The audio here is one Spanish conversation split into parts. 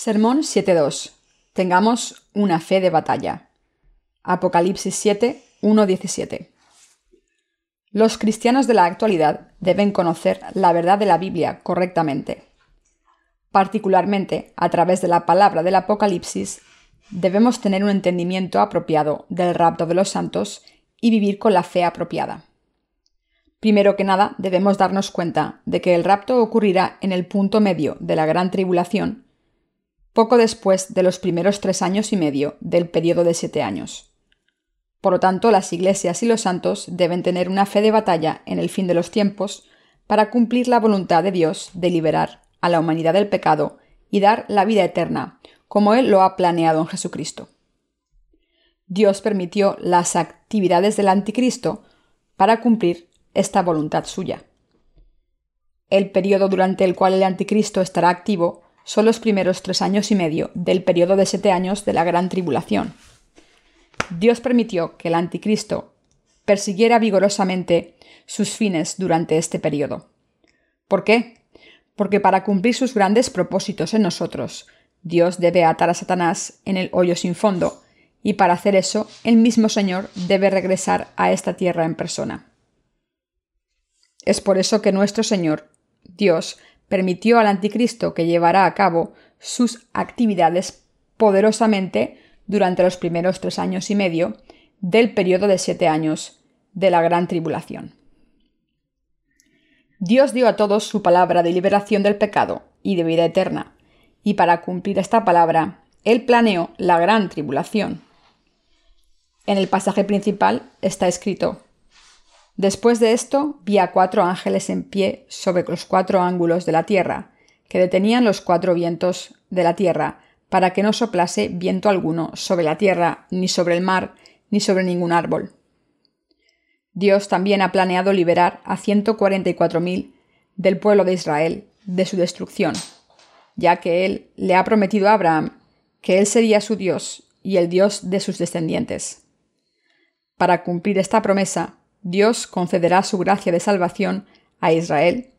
Sermón 7.2. Tengamos una fe de batalla. Apocalipsis 7, 1.17. Los cristianos de la actualidad deben conocer la verdad de la Biblia correctamente. Particularmente, a través de la palabra del Apocalipsis, debemos tener un entendimiento apropiado del rapto de los santos y vivir con la fe apropiada. Primero que nada, debemos darnos cuenta de que el rapto ocurrirá en el punto medio de la gran tribulación, poco después de los primeros tres años y medio del periodo de siete años. Por lo tanto, las iglesias y los santos deben tener una fe de batalla en el fin de los tiempos para cumplir la voluntad de Dios de liberar a la humanidad del pecado y dar la vida eterna, como Él lo ha planeado en Jesucristo. Dios permitió las actividades del anticristo para cumplir esta voluntad suya. El periodo durante el cual el anticristo estará activo son los primeros tres años y medio del periodo de siete años de la gran tribulación. Dios permitió que el anticristo persiguiera vigorosamente sus fines durante este periodo. ¿Por qué? Porque para cumplir sus grandes propósitos en nosotros, Dios debe atar a Satanás en el hoyo sin fondo, y para hacer eso, el mismo Señor debe regresar a esta tierra en persona. Es por eso que nuestro Señor, Dios, permitió al anticristo que llevara a cabo sus actividades poderosamente durante los primeros tres años y medio del periodo de siete años de la gran tribulación. Dios dio a todos su palabra de liberación del pecado y de vida eterna, y para cumplir esta palabra, Él planeó la gran tribulación. En el pasaje principal está escrito, Después de esto vi a cuatro ángeles en pie sobre los cuatro ángulos de la tierra, que detenían los cuatro vientos de la tierra, para que no soplase viento alguno sobre la tierra, ni sobre el mar, ni sobre ningún árbol. Dios también ha planeado liberar a 144.000 del pueblo de Israel de su destrucción, ya que Él le ha prometido a Abraham que Él sería su Dios y el Dios de sus descendientes. Para cumplir esta promesa, Dios concederá su gracia de salvación a Israel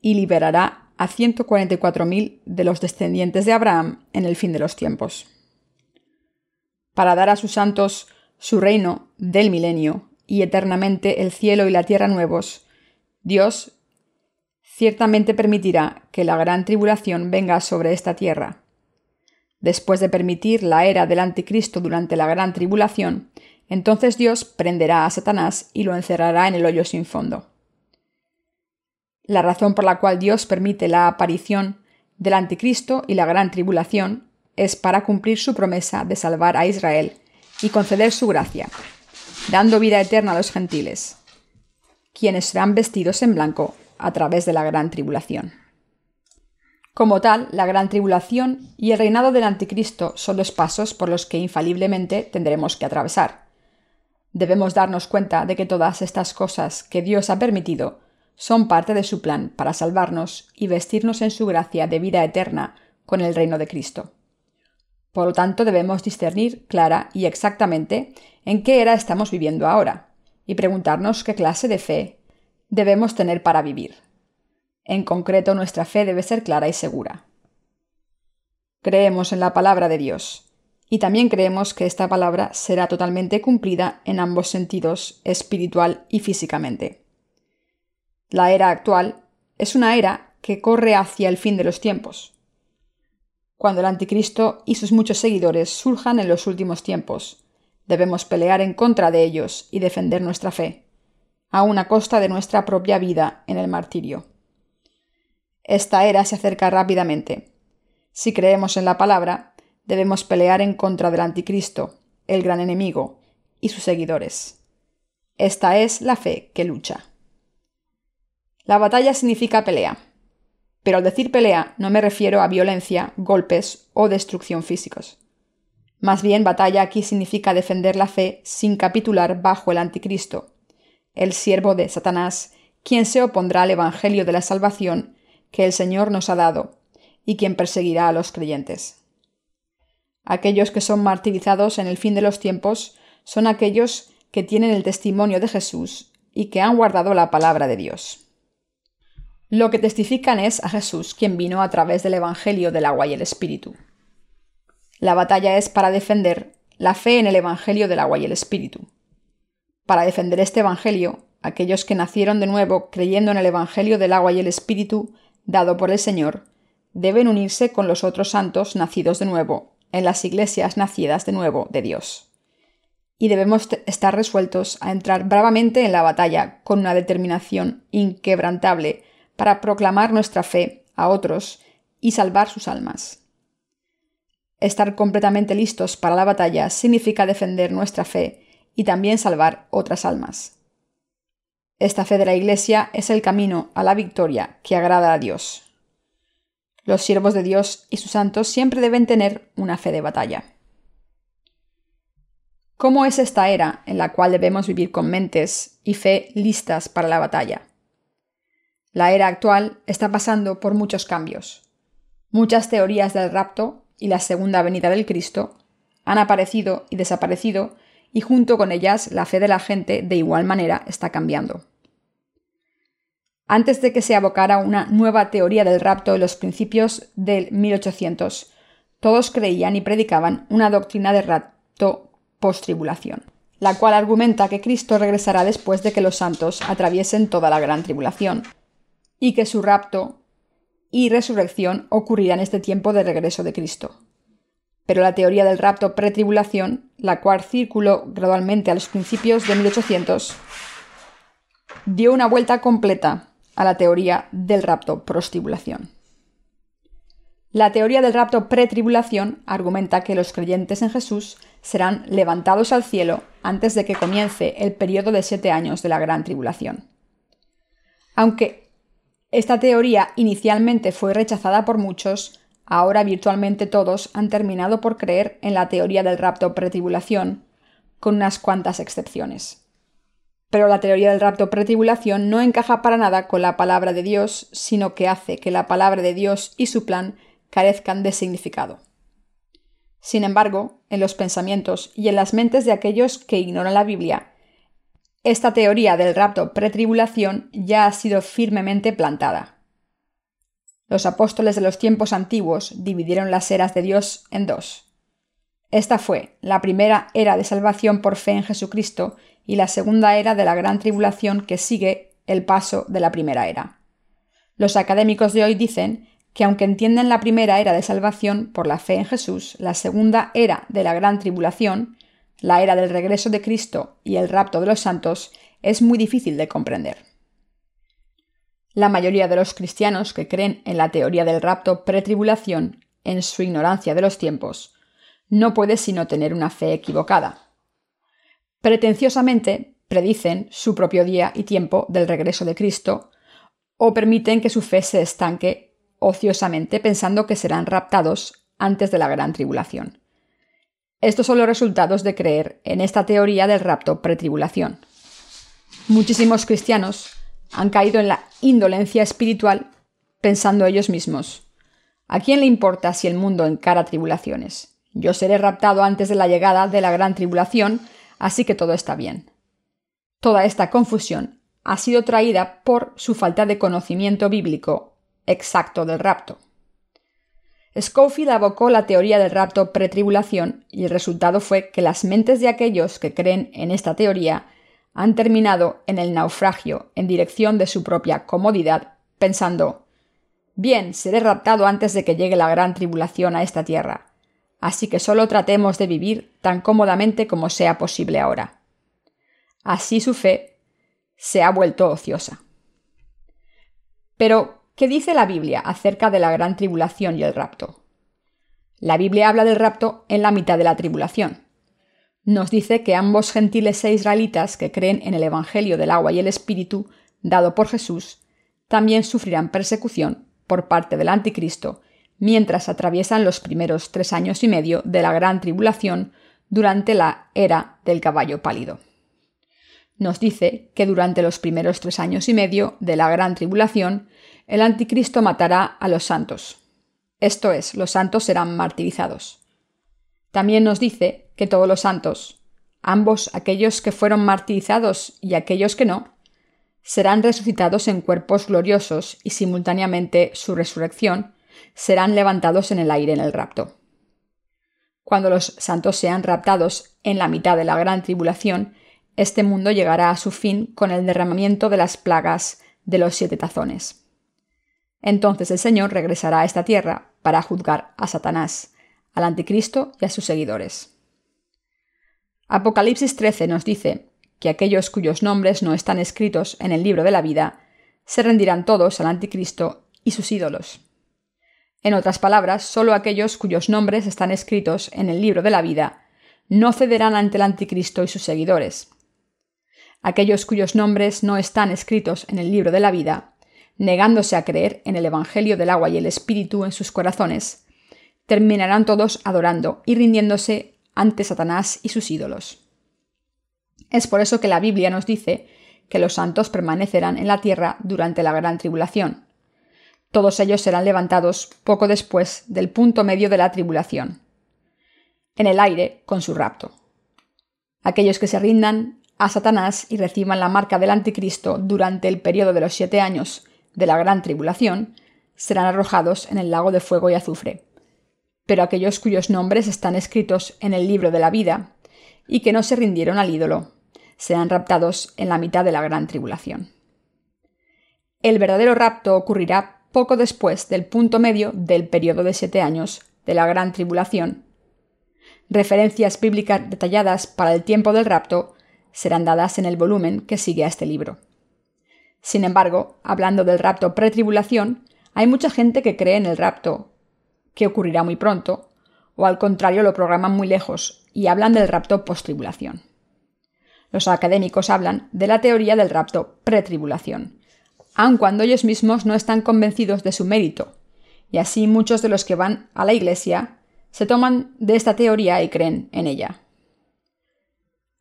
y liberará a 144.000 de los descendientes de Abraham en el fin de los tiempos. Para dar a sus santos su reino del milenio y eternamente el cielo y la tierra nuevos, Dios ciertamente permitirá que la gran tribulación venga sobre esta tierra. Después de permitir la era del anticristo durante la gran tribulación, entonces Dios prenderá a Satanás y lo encerrará en el hoyo sin fondo. La razón por la cual Dios permite la aparición del anticristo y la gran tribulación es para cumplir su promesa de salvar a Israel y conceder su gracia, dando vida eterna a los gentiles, quienes serán vestidos en blanco a través de la gran tribulación. Como tal, la gran tribulación y el reinado del anticristo son los pasos por los que infaliblemente tendremos que atravesar. Debemos darnos cuenta de que todas estas cosas que Dios ha permitido son parte de su plan para salvarnos y vestirnos en su gracia de vida eterna con el reino de Cristo. Por lo tanto, debemos discernir clara y exactamente en qué era estamos viviendo ahora y preguntarnos qué clase de fe debemos tener para vivir. En concreto, nuestra fe debe ser clara y segura. Creemos en la palabra de Dios y también creemos que esta palabra será totalmente cumplida en ambos sentidos, espiritual y físicamente. La era actual es una era que corre hacia el fin de los tiempos. Cuando el anticristo y sus muchos seguidores surjan en los últimos tiempos, debemos pelear en contra de ellos y defender nuestra fe, a costa de nuestra propia vida en el martirio. Esta era se acerca rápidamente. Si creemos en la palabra, debemos pelear en contra del anticristo, el gran enemigo, y sus seguidores. Esta es la fe que lucha. La batalla significa pelea, pero al decir pelea no me refiero a violencia, golpes o destrucción físicos. Más bien batalla aquí significa defender la fe sin capitular bajo el anticristo, el siervo de Satanás, quien se opondrá al Evangelio de la salvación que el Señor nos ha dado, y quien perseguirá a los creyentes. Aquellos que son martirizados en el fin de los tiempos son aquellos que tienen el testimonio de Jesús y que han guardado la palabra de Dios. Lo que testifican es a Jesús, quien vino a través del Evangelio del agua y el Espíritu. La batalla es para defender la fe en el Evangelio del agua y el Espíritu. Para defender este Evangelio, aquellos que nacieron de nuevo creyendo en el Evangelio del agua y el Espíritu dado por el Señor, deben unirse con los otros santos nacidos de nuevo en las iglesias nacidas de nuevo de Dios. Y debemos estar resueltos a entrar bravamente en la batalla con una determinación inquebrantable para proclamar nuestra fe a otros y salvar sus almas. Estar completamente listos para la batalla significa defender nuestra fe y también salvar otras almas. Esta fe de la Iglesia es el camino a la victoria que agrada a Dios. Los siervos de Dios y sus santos siempre deben tener una fe de batalla. ¿Cómo es esta era en la cual debemos vivir con mentes y fe listas para la batalla? La era actual está pasando por muchos cambios. Muchas teorías del rapto y la segunda venida del Cristo han aparecido y desaparecido y junto con ellas la fe de la gente de igual manera está cambiando. Antes de que se abocara una nueva teoría del rapto en los principios del 1800, todos creían y predicaban una doctrina de rapto post-tribulación, la cual argumenta que Cristo regresará después de que los santos atraviesen toda la gran tribulación, y que su rapto y resurrección ocurrirá en este tiempo de regreso de Cristo. Pero la teoría del rapto pretribulación, la cual circuló gradualmente a los principios de 1800, dio una vuelta completa a la teoría del rapto prostibulación. La teoría del rapto pretribulación argumenta que los creyentes en Jesús serán levantados al cielo antes de que comience el periodo de siete años de la gran tribulación. Aunque esta teoría inicialmente fue rechazada por muchos, Ahora virtualmente todos han terminado por creer en la teoría del rapto pretribulación, con unas cuantas excepciones. Pero la teoría del rapto pretribulación no encaja para nada con la palabra de Dios, sino que hace que la palabra de Dios y su plan carezcan de significado. Sin embargo, en los pensamientos y en las mentes de aquellos que ignoran la Biblia, esta teoría del rapto pretribulación ya ha sido firmemente plantada. Los apóstoles de los tiempos antiguos dividieron las eras de Dios en dos. Esta fue la primera era de salvación por fe en Jesucristo y la segunda era de la gran tribulación que sigue el paso de la primera era. Los académicos de hoy dicen que aunque entienden la primera era de salvación por la fe en Jesús, la segunda era de la gran tribulación, la era del regreso de Cristo y el rapto de los santos, es muy difícil de comprender. La mayoría de los cristianos que creen en la teoría del rapto pretribulación, en su ignorancia de los tiempos, no puede sino tener una fe equivocada. Pretenciosamente predicen su propio día y tiempo del regreso de Cristo, o permiten que su fe se estanque ociosamente pensando que serán raptados antes de la gran tribulación. Estos son los resultados de creer en esta teoría del rapto pretribulación. Muchísimos cristianos han caído en la indolencia espiritual pensando ellos mismos. ¿A quién le importa si el mundo encara tribulaciones? Yo seré raptado antes de la llegada de la gran tribulación, así que todo está bien. Toda esta confusión ha sido traída por su falta de conocimiento bíblico exacto del rapto. Schofield abocó la teoría del rapto pretribulación y el resultado fue que las mentes de aquellos que creen en esta teoría han terminado en el naufragio en dirección de su propia comodidad, pensando Bien, seré raptado antes de que llegue la gran tribulación a esta tierra, así que solo tratemos de vivir tan cómodamente como sea posible ahora. Así su fe se ha vuelto ociosa. Pero, ¿qué dice la Biblia acerca de la gran tribulación y el rapto? La Biblia habla del rapto en la mitad de la tribulación nos dice que ambos gentiles e israelitas que creen en el Evangelio del agua y el Espíritu dado por Jesús también sufrirán persecución por parte del Anticristo mientras atraviesan los primeros tres años y medio de la gran tribulación durante la era del caballo pálido. Nos dice que durante los primeros tres años y medio de la gran tribulación el Anticristo matará a los santos. Esto es, los santos serán martirizados. También nos dice que todos los santos, ambos aquellos que fueron martirizados y aquellos que no, serán resucitados en cuerpos gloriosos y simultáneamente su resurrección serán levantados en el aire en el rapto. Cuando los santos sean raptados en la mitad de la gran tribulación, este mundo llegará a su fin con el derramamiento de las plagas de los siete tazones. Entonces el Señor regresará a esta tierra para juzgar a Satanás, al anticristo y a sus seguidores. Apocalipsis 13 nos dice que aquellos cuyos nombres no están escritos en el libro de la vida se rendirán todos al anticristo y sus ídolos. En otras palabras, solo aquellos cuyos nombres están escritos en el libro de la vida no cederán ante el anticristo y sus seguidores. Aquellos cuyos nombres no están escritos en el libro de la vida, negándose a creer en el Evangelio del agua y el Espíritu en sus corazones, terminarán todos adorando y rindiéndose ante Satanás y sus ídolos. Es por eso que la Biblia nos dice que los santos permanecerán en la tierra durante la gran tribulación. Todos ellos serán levantados poco después del punto medio de la tribulación, en el aire con su rapto. Aquellos que se rindan a Satanás y reciban la marca del anticristo durante el periodo de los siete años de la gran tribulación serán arrojados en el lago de fuego y azufre. Pero aquellos cuyos nombres están escritos en el libro de la vida y que no se rindieron al ídolo serán raptados en la mitad de la gran tribulación. El verdadero rapto ocurrirá poco después del punto medio del periodo de siete años de la gran tribulación. Referencias bíblicas detalladas para el tiempo del rapto serán dadas en el volumen que sigue a este libro. Sin embargo, hablando del rapto pretribulación, hay mucha gente que cree en el rapto, que ocurrirá muy pronto, o al contrario lo programan muy lejos y hablan del rapto post-tribulación. Los académicos hablan de la teoría del rapto pretribulación, aun cuando ellos mismos no están convencidos de su mérito, y así muchos de los que van a la Iglesia se toman de esta teoría y creen en ella.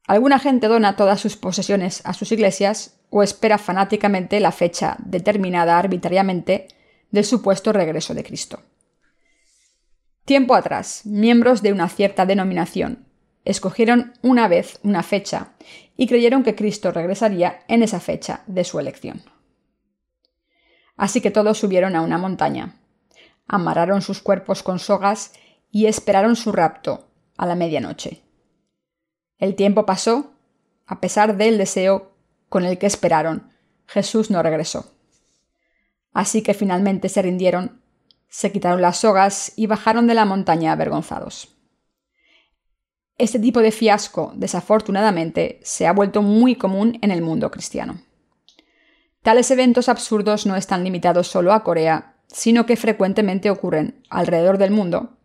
Alguna gente dona todas sus posesiones a sus iglesias o espera fanáticamente la fecha determinada arbitrariamente del supuesto regreso de Cristo. Tiempo atrás, miembros de una cierta denominación escogieron una vez una fecha y creyeron que Cristo regresaría en esa fecha de su elección. Así que todos subieron a una montaña, amarraron sus cuerpos con sogas y esperaron su rapto a la medianoche. El tiempo pasó, a pesar del deseo con el que esperaron, Jesús no regresó. Así que finalmente se rindieron, se quitaron las sogas y bajaron de la montaña avergonzados. Este tipo de fiasco, desafortunadamente, se ha vuelto muy común en el mundo cristiano. Tales eventos absurdos no están limitados solo a Corea, sino que frecuentemente ocurren alrededor del mundo,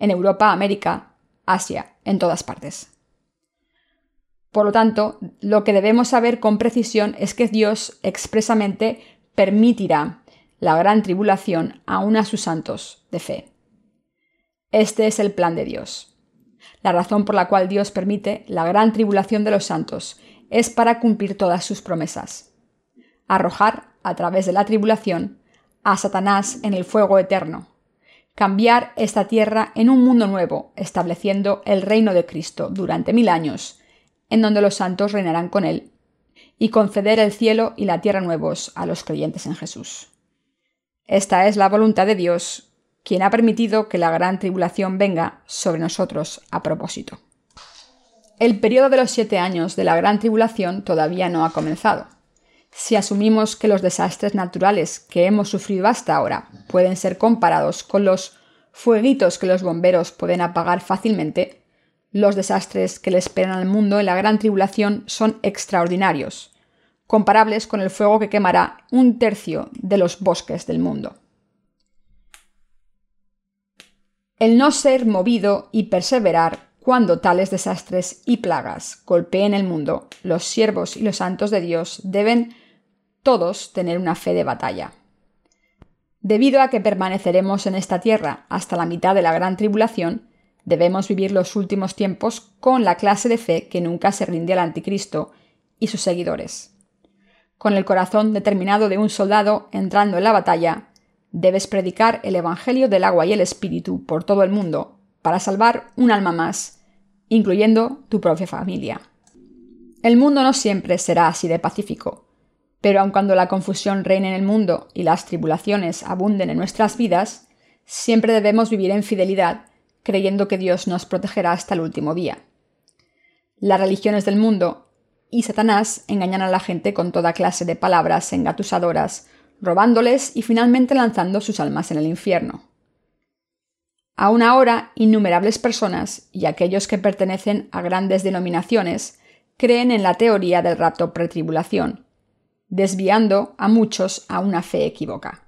en Europa, América, Asia, en todas partes. Por lo tanto, lo que debemos saber con precisión es que Dios expresamente permitirá la gran tribulación aún a sus santos de fe. Este es el plan de Dios. La razón por la cual Dios permite la gran tribulación de los santos es para cumplir todas sus promesas. Arrojar, a través de la tribulación, a Satanás en el fuego eterno. Cambiar esta tierra en un mundo nuevo, estableciendo el reino de Cristo durante mil años, en donde los santos reinarán con él, y conceder el cielo y la tierra nuevos a los creyentes en Jesús. Esta es la voluntad de Dios quien ha permitido que la gran tribulación venga sobre nosotros a propósito. El periodo de los siete años de la gran tribulación todavía no ha comenzado. Si asumimos que los desastres naturales que hemos sufrido hasta ahora pueden ser comparados con los fueguitos que los bomberos pueden apagar fácilmente, los desastres que le esperan al mundo en la gran tribulación son extraordinarios, comparables con el fuego que quemará un tercio de los bosques del mundo. El no ser movido y perseverar cuando tales desastres y plagas golpeen el mundo, los siervos y los santos de Dios deben todos tener una fe de batalla. Debido a que permaneceremos en esta tierra hasta la mitad de la gran tribulación, debemos vivir los últimos tiempos con la clase de fe que nunca se rinde al anticristo y sus seguidores. Con el corazón determinado de un soldado entrando en la batalla, debes predicar el Evangelio del agua y el Espíritu por todo el mundo, para salvar un alma más, incluyendo tu propia familia. El mundo no siempre será así de pacífico, pero aun cuando la confusión reine en el mundo y las tribulaciones abunden en nuestras vidas, siempre debemos vivir en fidelidad, creyendo que Dios nos protegerá hasta el último día. Las religiones del mundo y Satanás engañan a la gente con toda clase de palabras engatusadoras, robándoles y finalmente lanzando sus almas en el infierno. Aún ahora, innumerables personas, y aquellos que pertenecen a grandes denominaciones, creen en la teoría del rapto pretribulación, desviando a muchos a una fe equívoca.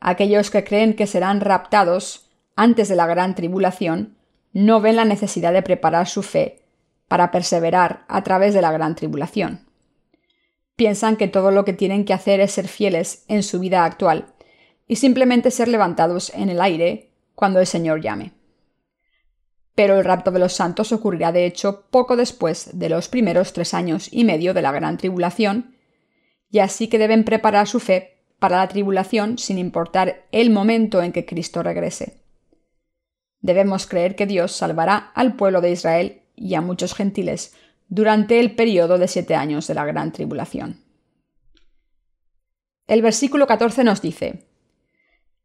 Aquellos que creen que serán raptados antes de la gran tribulación no ven la necesidad de preparar su fe para perseverar a través de la gran tribulación. Piensan que todo lo que tienen que hacer es ser fieles en su vida actual y simplemente ser levantados en el aire cuando el Señor llame. Pero el rapto de los santos ocurrirá de hecho poco después de los primeros tres años y medio de la gran tribulación, y así que deben preparar su fe para la tribulación sin importar el momento en que Cristo regrese. Debemos creer que Dios salvará al pueblo de Israel y a muchos gentiles durante el periodo de siete años de la gran tribulación. El versículo 14 nos dice,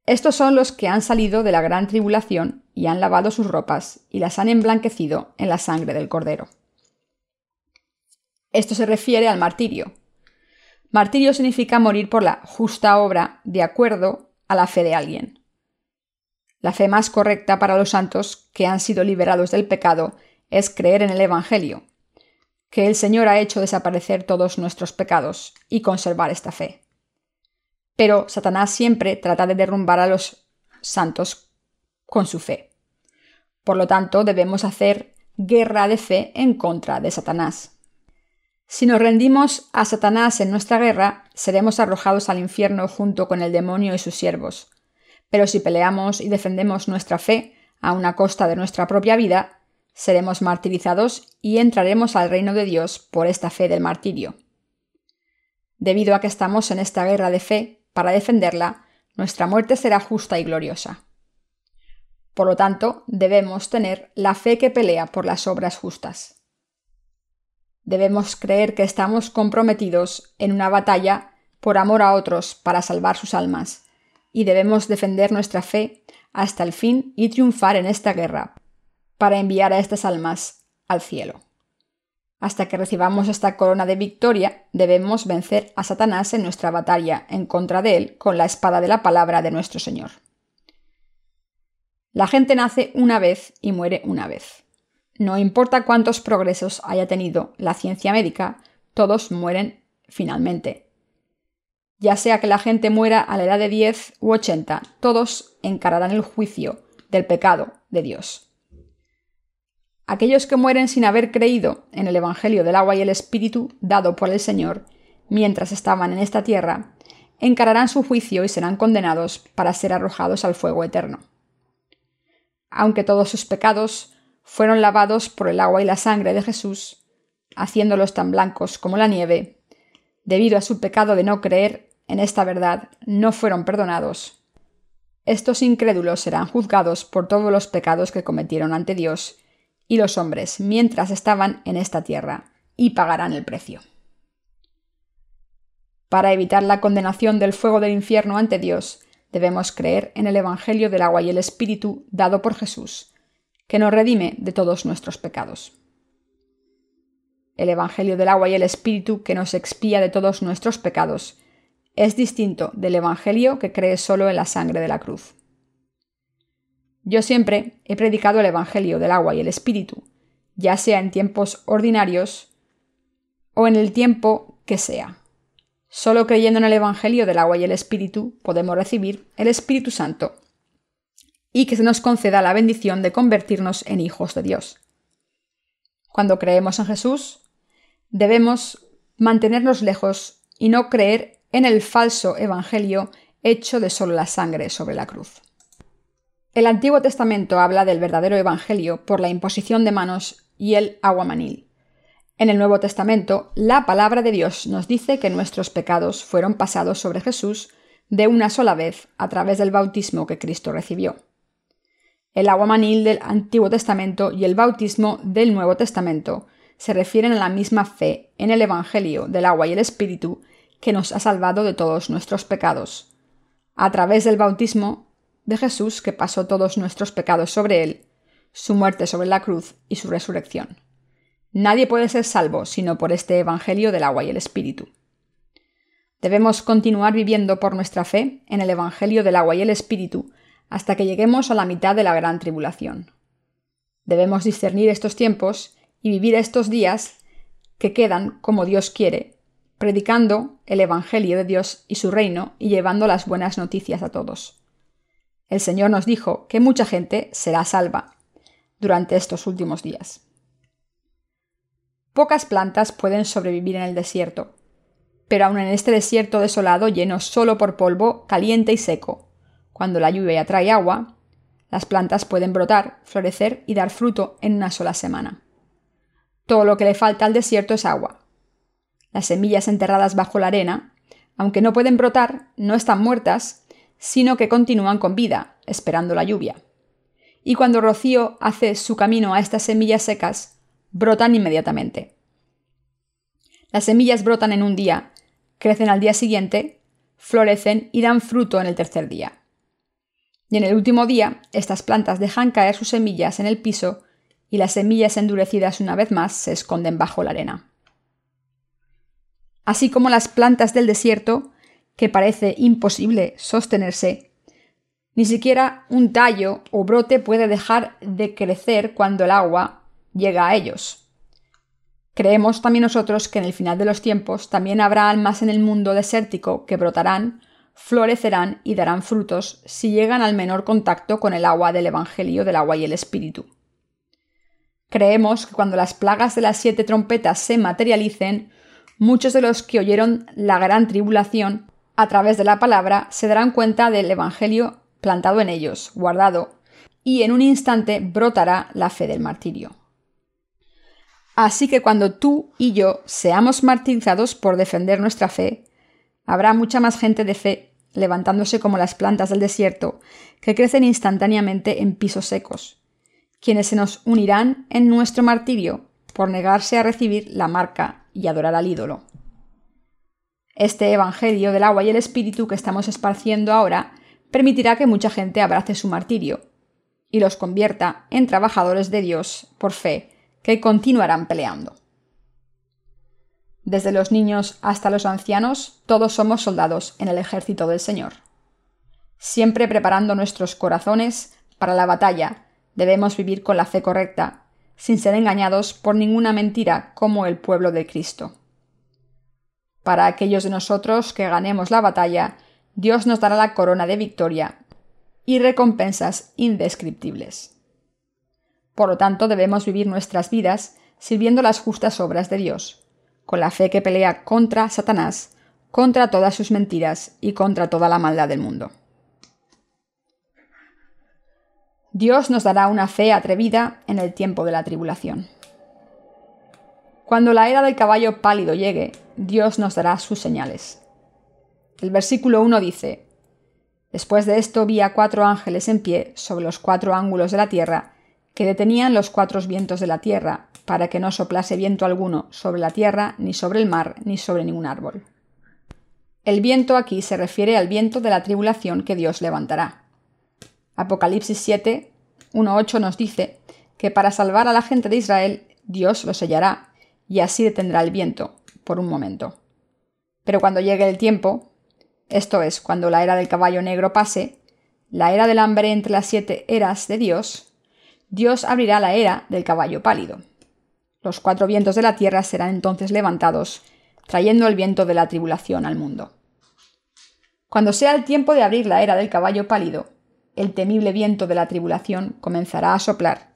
estos son los que han salido de la gran tribulación y han lavado sus ropas y las han emblanquecido en la sangre del Cordero. Esto se refiere al martirio. Martirio significa morir por la justa obra de acuerdo a la fe de alguien. La fe más correcta para los santos que han sido liberados del pecado es creer en el Evangelio, que el Señor ha hecho desaparecer todos nuestros pecados y conservar esta fe. Pero Satanás siempre trata de derrumbar a los santos con su fe. Por lo tanto, debemos hacer guerra de fe en contra de Satanás. Si nos rendimos a Satanás en nuestra guerra, seremos arrojados al infierno junto con el demonio y sus siervos. Pero si peleamos y defendemos nuestra fe a una costa de nuestra propia vida, seremos martirizados y entraremos al reino de Dios por esta fe del martirio. Debido a que estamos en esta guerra de fe, para defenderla, nuestra muerte será justa y gloriosa. Por lo tanto, debemos tener la fe que pelea por las obras justas. Debemos creer que estamos comprometidos en una batalla por amor a otros para salvar sus almas, y debemos defender nuestra fe hasta el fin y triunfar en esta guerra, para enviar a estas almas al cielo. Hasta que recibamos esta corona de victoria, debemos vencer a Satanás en nuestra batalla en contra de él con la espada de la palabra de nuestro Señor. La gente nace una vez y muere una vez. No importa cuántos progresos haya tenido la ciencia médica, todos mueren finalmente. Ya sea que la gente muera a la edad de 10 u 80, todos encararán el juicio del pecado de Dios. Aquellos que mueren sin haber creído en el Evangelio del agua y el Espíritu dado por el Señor mientras estaban en esta tierra, encararán su juicio y serán condenados para ser arrojados al fuego eterno. Aunque todos sus pecados fueron lavados por el agua y la sangre de Jesús, haciéndolos tan blancos como la nieve, debido a su pecado de no creer en esta verdad, no fueron perdonados. Estos incrédulos serán juzgados por todos los pecados que cometieron ante Dios y los hombres mientras estaban en esta tierra, y pagarán el precio. Para evitar la condenación del fuego del infierno ante Dios, debemos creer en el Evangelio del agua y el Espíritu dado por Jesús, que nos redime de todos nuestros pecados. El Evangelio del agua y el Espíritu que nos expía de todos nuestros pecados es distinto del Evangelio que cree solo en la sangre de la cruz. Yo siempre he predicado el Evangelio del agua y el Espíritu, ya sea en tiempos ordinarios o en el tiempo que sea. Solo creyendo en el Evangelio del agua y el Espíritu podemos recibir el Espíritu Santo y que se nos conceda la bendición de convertirnos en hijos de Dios. Cuando creemos en Jesús, debemos mantenernos lejos y no creer en el falso Evangelio hecho de solo la sangre sobre la cruz. El Antiguo Testamento habla del verdadero Evangelio por la imposición de manos y el aguamanil. En el Nuevo Testamento, la palabra de Dios nos dice que nuestros pecados fueron pasados sobre Jesús de una sola vez a través del bautismo que Cristo recibió. El aguamanil del Antiguo Testamento y el bautismo del Nuevo Testamento se refieren a la misma fe en el Evangelio del agua y el Espíritu que nos ha salvado de todos nuestros pecados. A través del bautismo de Jesús que pasó todos nuestros pecados sobre él, su muerte sobre la cruz y su resurrección. Nadie puede ser salvo sino por este Evangelio del agua y el Espíritu. Debemos continuar viviendo por nuestra fe en el Evangelio del agua y el Espíritu hasta que lleguemos a la mitad de la gran tribulación. Debemos discernir estos tiempos y vivir estos días que quedan como Dios quiere, predicando el Evangelio de Dios y su reino y llevando las buenas noticias a todos. El Señor nos dijo que mucha gente será salva durante estos últimos días. Pocas plantas pueden sobrevivir en el desierto, pero aun en este desierto desolado lleno solo por polvo, caliente y seco, cuando la lluvia trae agua, las plantas pueden brotar, florecer y dar fruto en una sola semana. Todo lo que le falta al desierto es agua. Las semillas enterradas bajo la arena, aunque no pueden brotar, no están muertas, sino que continúan con vida, esperando la lluvia. Y cuando Rocío hace su camino a estas semillas secas, brotan inmediatamente. Las semillas brotan en un día, crecen al día siguiente, florecen y dan fruto en el tercer día. Y en el último día, estas plantas dejan caer sus semillas en el piso y las semillas endurecidas una vez más se esconden bajo la arena. Así como las plantas del desierto, que parece imposible sostenerse, ni siquiera un tallo o brote puede dejar de crecer cuando el agua llega a ellos. Creemos también nosotros que en el final de los tiempos también habrá almas en el mundo desértico que brotarán florecerán y darán frutos si llegan al menor contacto con el agua del Evangelio del agua y el Espíritu. Creemos que cuando las plagas de las siete trompetas se materialicen, muchos de los que oyeron la gran tribulación a través de la palabra se darán cuenta del Evangelio plantado en ellos, guardado, y en un instante brotará la fe del martirio. Así que cuando tú y yo seamos martirizados por defender nuestra fe, Habrá mucha más gente de fe levantándose como las plantas del desierto, que crecen instantáneamente en pisos secos, quienes se nos unirán en nuestro martirio por negarse a recibir la marca y adorar al ídolo. Este Evangelio del agua y el Espíritu que estamos esparciendo ahora permitirá que mucha gente abrace su martirio y los convierta en trabajadores de Dios por fe que continuarán peleando. Desde los niños hasta los ancianos, todos somos soldados en el ejército del Señor. Siempre preparando nuestros corazones para la batalla, debemos vivir con la fe correcta, sin ser engañados por ninguna mentira como el pueblo de Cristo. Para aquellos de nosotros que ganemos la batalla, Dios nos dará la corona de victoria y recompensas indescriptibles. Por lo tanto, debemos vivir nuestras vidas sirviendo las justas obras de Dios, con la fe que pelea contra Satanás, contra todas sus mentiras y contra toda la maldad del mundo. Dios nos dará una fe atrevida en el tiempo de la tribulación. Cuando la era del caballo pálido llegue, Dios nos dará sus señales. El versículo 1 dice, Después de esto vi a cuatro ángeles en pie sobre los cuatro ángulos de la tierra, que detenían los cuatro vientos de la tierra, para que no soplase viento alguno sobre la tierra, ni sobre el mar, ni sobre ningún árbol. El viento aquí se refiere al viento de la tribulación que Dios levantará. Apocalipsis 7, 1.8 nos dice que para salvar a la gente de Israel, Dios lo sellará, y así detendrá el viento, por un momento. Pero cuando llegue el tiempo, esto es, cuando la era del caballo negro pase, la era del hambre entre las siete eras de Dios, Dios abrirá la era del caballo pálido. Los cuatro vientos de la tierra serán entonces levantados, trayendo el viento de la tribulación al mundo. Cuando sea el tiempo de abrir la era del caballo pálido, el temible viento de la tribulación comenzará a soplar,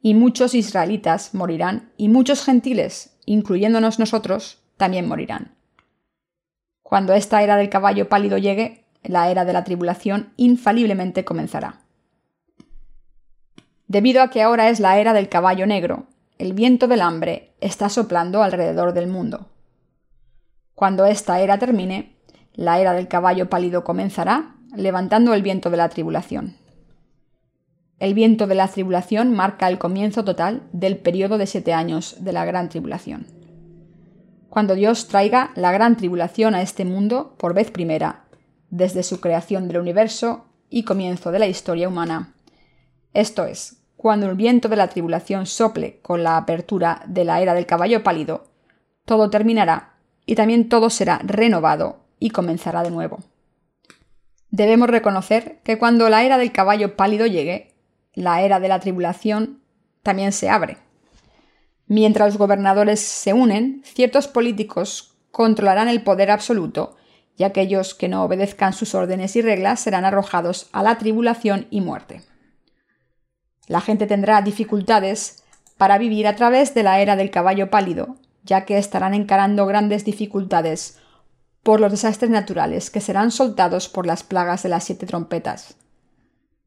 y muchos israelitas morirán, y muchos gentiles, incluyéndonos nosotros, también morirán. Cuando esta era del caballo pálido llegue, la era de la tribulación infaliblemente comenzará. Debido a que ahora es la era del caballo negro, el viento del hambre está soplando alrededor del mundo. Cuando esta era termine, la era del caballo pálido comenzará, levantando el viento de la tribulación. El viento de la tribulación marca el comienzo total del periodo de siete años de la gran tribulación. Cuando Dios traiga la gran tribulación a este mundo por vez primera, desde su creación del universo y comienzo de la historia humana. Esto es, cuando el viento de la tribulación sople con la apertura de la era del caballo pálido, todo terminará y también todo será renovado y comenzará de nuevo. Debemos reconocer que cuando la era del caballo pálido llegue, la era de la tribulación también se abre. Mientras los gobernadores se unen, ciertos políticos controlarán el poder absoluto y aquellos que no obedezcan sus órdenes y reglas serán arrojados a la tribulación y muerte. La gente tendrá dificultades para vivir a través de la era del caballo pálido, ya que estarán encarando grandes dificultades por los desastres naturales que serán soltados por las plagas de las siete trompetas.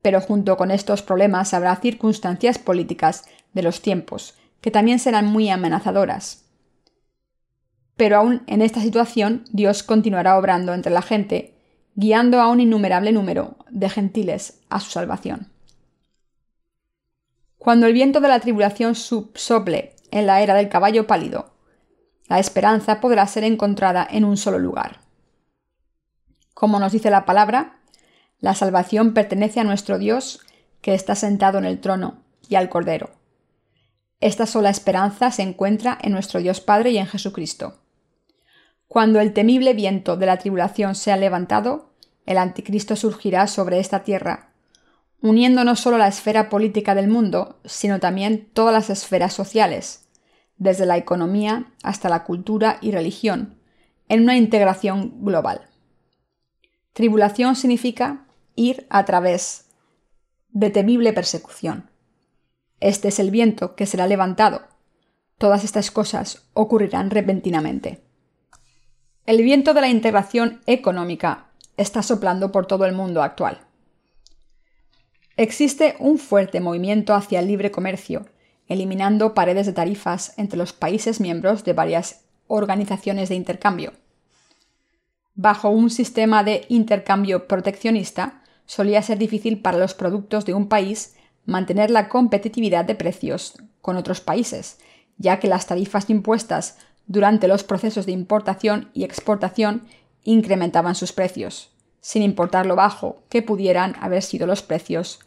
Pero junto con estos problemas habrá circunstancias políticas de los tiempos, que también serán muy amenazadoras. Pero aún en esta situación Dios continuará obrando entre la gente, guiando a un innumerable número de gentiles a su salvación. Cuando el viento de la tribulación subsople en la era del caballo pálido, la esperanza podrá ser encontrada en un solo lugar. Como nos dice la palabra, la salvación pertenece a nuestro Dios que está sentado en el trono y al Cordero. Esta sola esperanza se encuentra en nuestro Dios Padre y en Jesucristo. Cuando el temible viento de la tribulación sea levantado, el anticristo surgirá sobre esta tierra, uniendo no solo la esfera política del mundo, sino también todas las esferas sociales, desde la economía hasta la cultura y religión, en una integración global. Tribulación significa ir a través de temible persecución. Este es el viento que será levantado. Todas estas cosas ocurrirán repentinamente. El viento de la integración económica está soplando por todo el mundo actual. Existe un fuerte movimiento hacia el libre comercio eliminando paredes de tarifas entre los países miembros de varias organizaciones de intercambio. Bajo un sistema de intercambio proteccionista, solía ser difícil para los productos de un país mantener la competitividad de precios con otros países, ya que las tarifas impuestas durante los procesos de importación y exportación incrementaban sus precios, sin importar lo bajo que pudieran haber sido los precios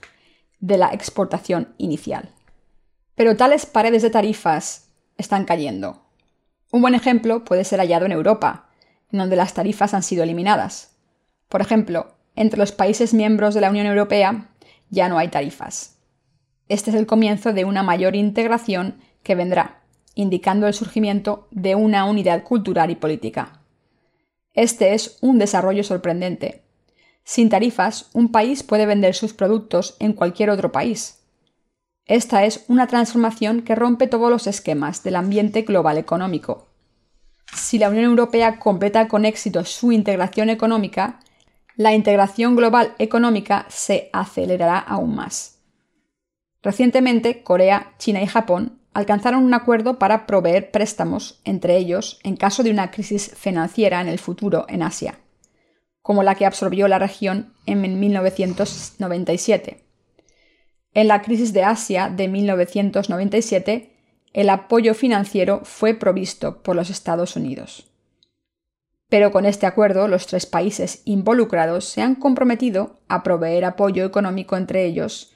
de la exportación inicial. Pero tales paredes de tarifas están cayendo. Un buen ejemplo puede ser hallado en Europa, en donde las tarifas han sido eliminadas. Por ejemplo, entre los países miembros de la Unión Europea ya no hay tarifas. Este es el comienzo de una mayor integración que vendrá, indicando el surgimiento de una unidad cultural y política. Este es un desarrollo sorprendente. Sin tarifas, un país puede vender sus productos en cualquier otro país, esta es una transformación que rompe todos los esquemas del ambiente global económico. Si la Unión Europea completa con éxito su integración económica, la integración global económica se acelerará aún más. Recientemente, Corea, China y Japón alcanzaron un acuerdo para proveer préstamos entre ellos en caso de una crisis financiera en el futuro en Asia, como la que absorbió la región en 1997. En la crisis de Asia de 1997, el apoyo financiero fue provisto por los Estados Unidos. Pero con este acuerdo, los tres países involucrados se han comprometido a proveer apoyo económico entre ellos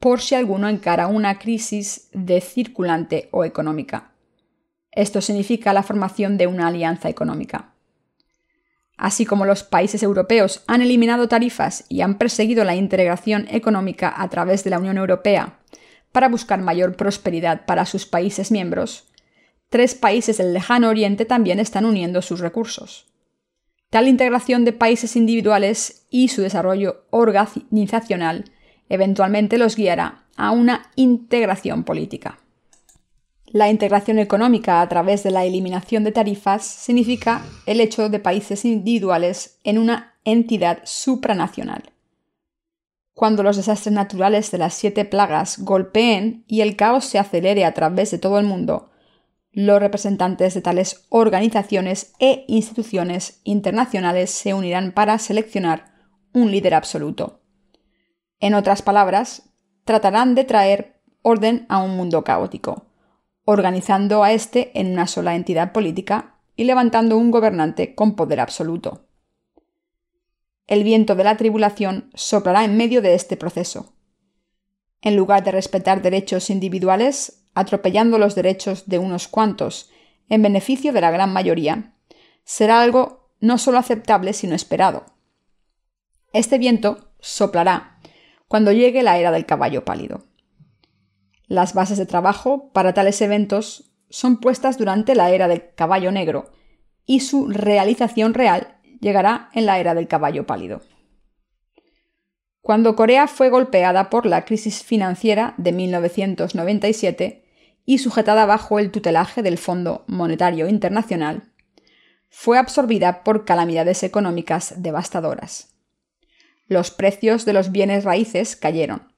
por si alguno encara una crisis de circulante o económica. Esto significa la formación de una alianza económica. Así como los países europeos han eliminado tarifas y han perseguido la integración económica a través de la Unión Europea para buscar mayor prosperidad para sus países miembros, tres países del lejano oriente también están uniendo sus recursos. Tal integración de países individuales y su desarrollo organizacional eventualmente los guiará a una integración política. La integración económica a través de la eliminación de tarifas significa el hecho de países individuales en una entidad supranacional. Cuando los desastres naturales de las siete plagas golpeen y el caos se acelere a través de todo el mundo, los representantes de tales organizaciones e instituciones internacionales se unirán para seleccionar un líder absoluto. En otras palabras, tratarán de traer orden a un mundo caótico organizando a éste en una sola entidad política y levantando un gobernante con poder absoluto. el viento de la tribulación soplará en medio de este proceso. En lugar de respetar derechos individuales, atropellando los derechos de unos cuantos en beneficio de la gran mayoría, será algo no solo aceptable, sino esperado. Este viento soplará cuando llegue la era del caballo pálido. Las bases de trabajo para tales eventos son puestas durante la era del caballo negro y su realización real llegará en la era del caballo pálido. Cuando Corea fue golpeada por la crisis financiera de 1997 y sujetada bajo el tutelaje del Fondo Monetario Internacional, fue absorbida por calamidades económicas devastadoras. Los precios de los bienes raíces cayeron,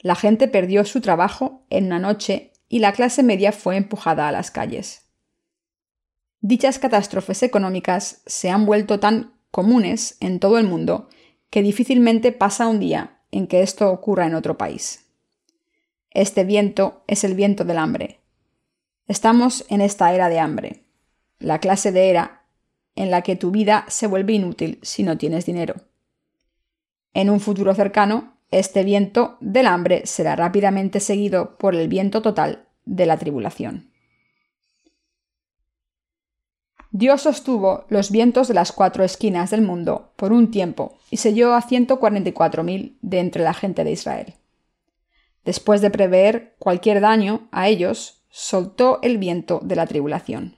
la gente perdió su trabajo en una noche y la clase media fue empujada a las calles. Dichas catástrofes económicas se han vuelto tan comunes en todo el mundo que difícilmente pasa un día en que esto ocurra en otro país. Este viento es el viento del hambre. Estamos en esta era de hambre, la clase de era en la que tu vida se vuelve inútil si no tienes dinero. En un futuro cercano, este viento del hambre será rápidamente seguido por el viento total de la tribulación. Dios sostuvo los vientos de las cuatro esquinas del mundo por un tiempo y selló a 144.000 de entre la gente de Israel. Después de prever cualquier daño a ellos, soltó el viento de la tribulación.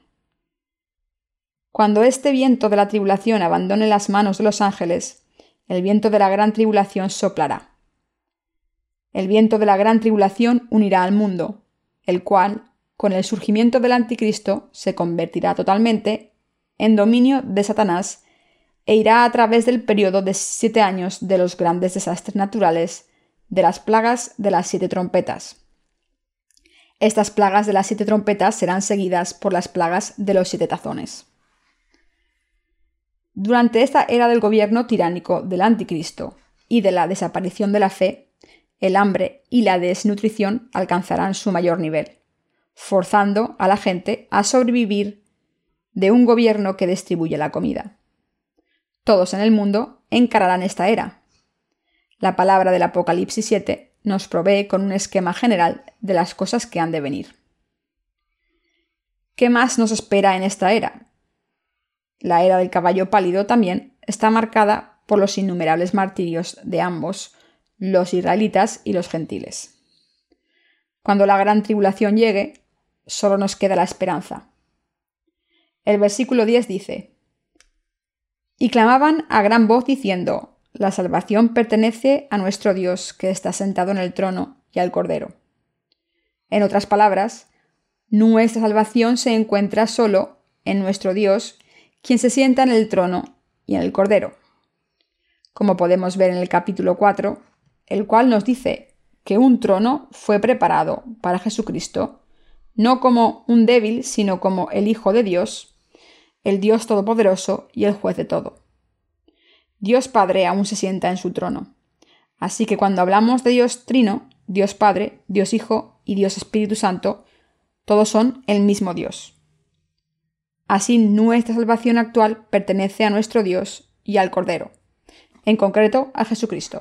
Cuando este viento de la tribulación abandone las manos de los ángeles, el viento de la gran tribulación soplará. El viento de la gran tribulación unirá al mundo, el cual, con el surgimiento del anticristo se convertirá totalmente en dominio de Satanás e irá a través del periodo de siete años de los grandes desastres naturales, de las plagas de las siete trompetas. Estas plagas de las siete trompetas serán seguidas por las plagas de los siete tazones. Durante esta era del gobierno tiránico del anticristo y de la desaparición de la fe, el hambre y la desnutrición alcanzarán su mayor nivel forzando a la gente a sobrevivir de un gobierno que distribuye la comida. Todos en el mundo encararán esta era. La palabra del Apocalipsis 7 nos provee con un esquema general de las cosas que han de venir. ¿Qué más nos espera en esta era? La era del caballo pálido también está marcada por los innumerables martirios de ambos, los israelitas y los gentiles. Cuando la gran tribulación llegue, solo nos queda la esperanza. El versículo 10 dice, Y clamaban a gran voz diciendo, La salvación pertenece a nuestro Dios que está sentado en el trono y al Cordero. En otras palabras, nuestra salvación se encuentra solo en nuestro Dios, quien se sienta en el trono y en el Cordero. Como podemos ver en el capítulo 4, el cual nos dice que un trono fue preparado para Jesucristo no como un débil, sino como el Hijo de Dios, el Dios Todopoderoso y el juez de todo. Dios Padre aún se sienta en su trono. Así que cuando hablamos de Dios Trino, Dios Padre, Dios Hijo y Dios Espíritu Santo, todos son el mismo Dios. Así nuestra salvación actual pertenece a nuestro Dios y al Cordero, en concreto a Jesucristo.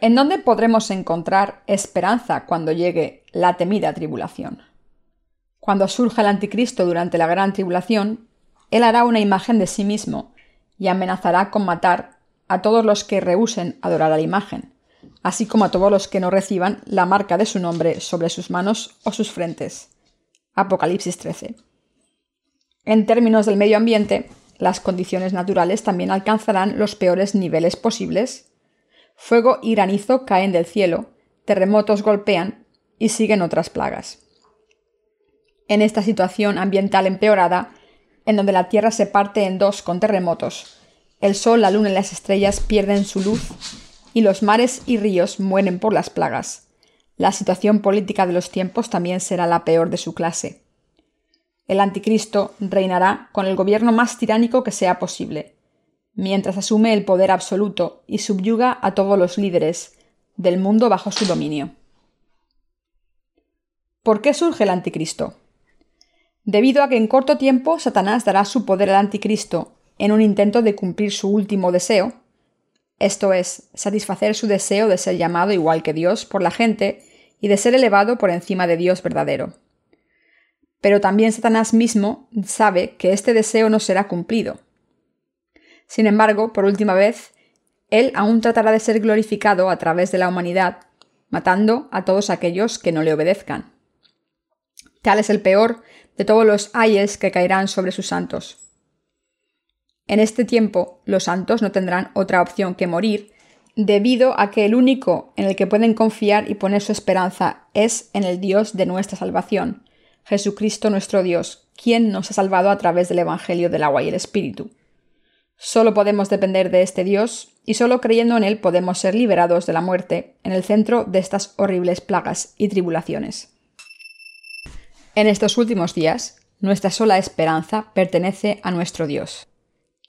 ¿En dónde podremos encontrar esperanza cuando llegue la temida tribulación? Cuando surja el anticristo durante la gran tribulación, él hará una imagen de sí mismo y amenazará con matar a todos los que rehúsen adorar a la imagen, así como a todos los que no reciban la marca de su nombre sobre sus manos o sus frentes. Apocalipsis 13. En términos del medio ambiente, las condiciones naturales también alcanzarán los peores niveles posibles Fuego y granizo caen del cielo, terremotos golpean y siguen otras plagas. En esta situación ambiental empeorada, en donde la Tierra se parte en dos con terremotos, el Sol, la Luna y las estrellas pierden su luz y los mares y ríos mueren por las plagas, la situación política de los tiempos también será la peor de su clase. El anticristo reinará con el gobierno más tiránico que sea posible, mientras asume el poder absoluto y subyuga a todos los líderes del mundo bajo su dominio. ¿Por qué surge el anticristo? Debido a que en corto tiempo Satanás dará su poder al anticristo en un intento de cumplir su último deseo, esto es, satisfacer su deseo de ser llamado igual que Dios por la gente y de ser elevado por encima de Dios verdadero. Pero también Satanás mismo sabe que este deseo no será cumplido. Sin embargo, por última vez, él aún tratará de ser glorificado a través de la humanidad, matando a todos aquellos que no le obedezcan. Tal es el peor de todos los ayes que caerán sobre sus santos. En este tiempo, los santos no tendrán otra opción que morir, debido a que el único en el que pueden confiar y poner su esperanza es en el Dios de nuestra salvación, Jesucristo nuestro Dios, quien nos ha salvado a través del Evangelio del agua y el Espíritu. Solo podemos depender de este Dios y solo creyendo en Él podemos ser liberados de la muerte en el centro de estas horribles plagas y tribulaciones. En estos últimos días, nuestra sola esperanza pertenece a nuestro Dios,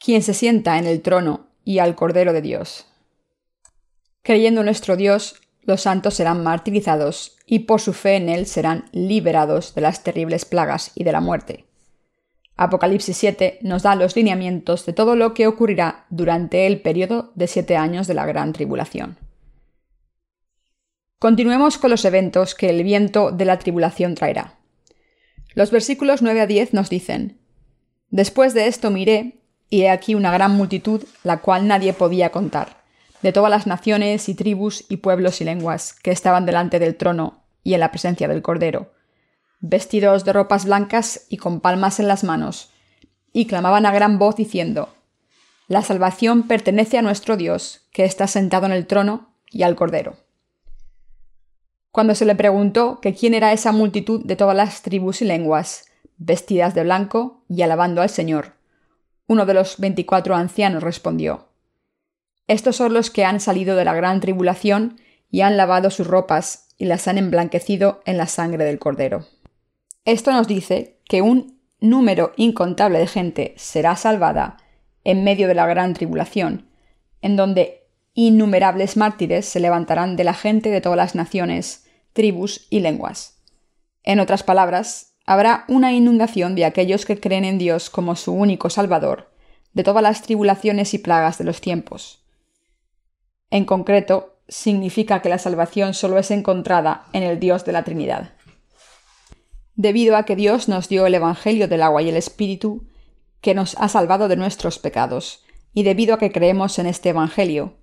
quien se sienta en el trono y al Cordero de Dios. Creyendo en nuestro Dios, los santos serán martirizados y por su fe en Él serán liberados de las terribles plagas y de la muerte. Apocalipsis 7 nos da los lineamientos de todo lo que ocurrirá durante el periodo de siete años de la gran tribulación. Continuemos con los eventos que el viento de la tribulación traerá. Los versículos 9 a 10 nos dicen, Después de esto miré, y he aquí una gran multitud, la cual nadie podía contar, de todas las naciones y tribus y pueblos y lenguas que estaban delante del trono y en la presencia del Cordero, vestidos de ropas blancas y con palmas en las manos, y clamaban a gran voz diciendo, La salvación pertenece a nuestro Dios, que está sentado en el trono, y al Cordero. Cuando se le preguntó que quién era esa multitud de todas las tribus y lenguas, vestidas de blanco y alabando al Señor, uno de los veinticuatro ancianos respondió, Estos son los que han salido de la gran tribulación y han lavado sus ropas y las han emblanquecido en la sangre del Cordero. Esto nos dice que un número incontable de gente será salvada en medio de la gran tribulación, en donde innumerables mártires se levantarán de la gente de todas las naciones, tribus y lenguas. En otras palabras, habrá una inundación de aquellos que creen en Dios como su único Salvador, de todas las tribulaciones y plagas de los tiempos. En concreto, significa que la salvación solo es encontrada en el Dios de la Trinidad debido a que Dios nos dio el Evangelio del agua y el Espíritu, que nos ha salvado de nuestros pecados, y debido a que creemos en este Evangelio.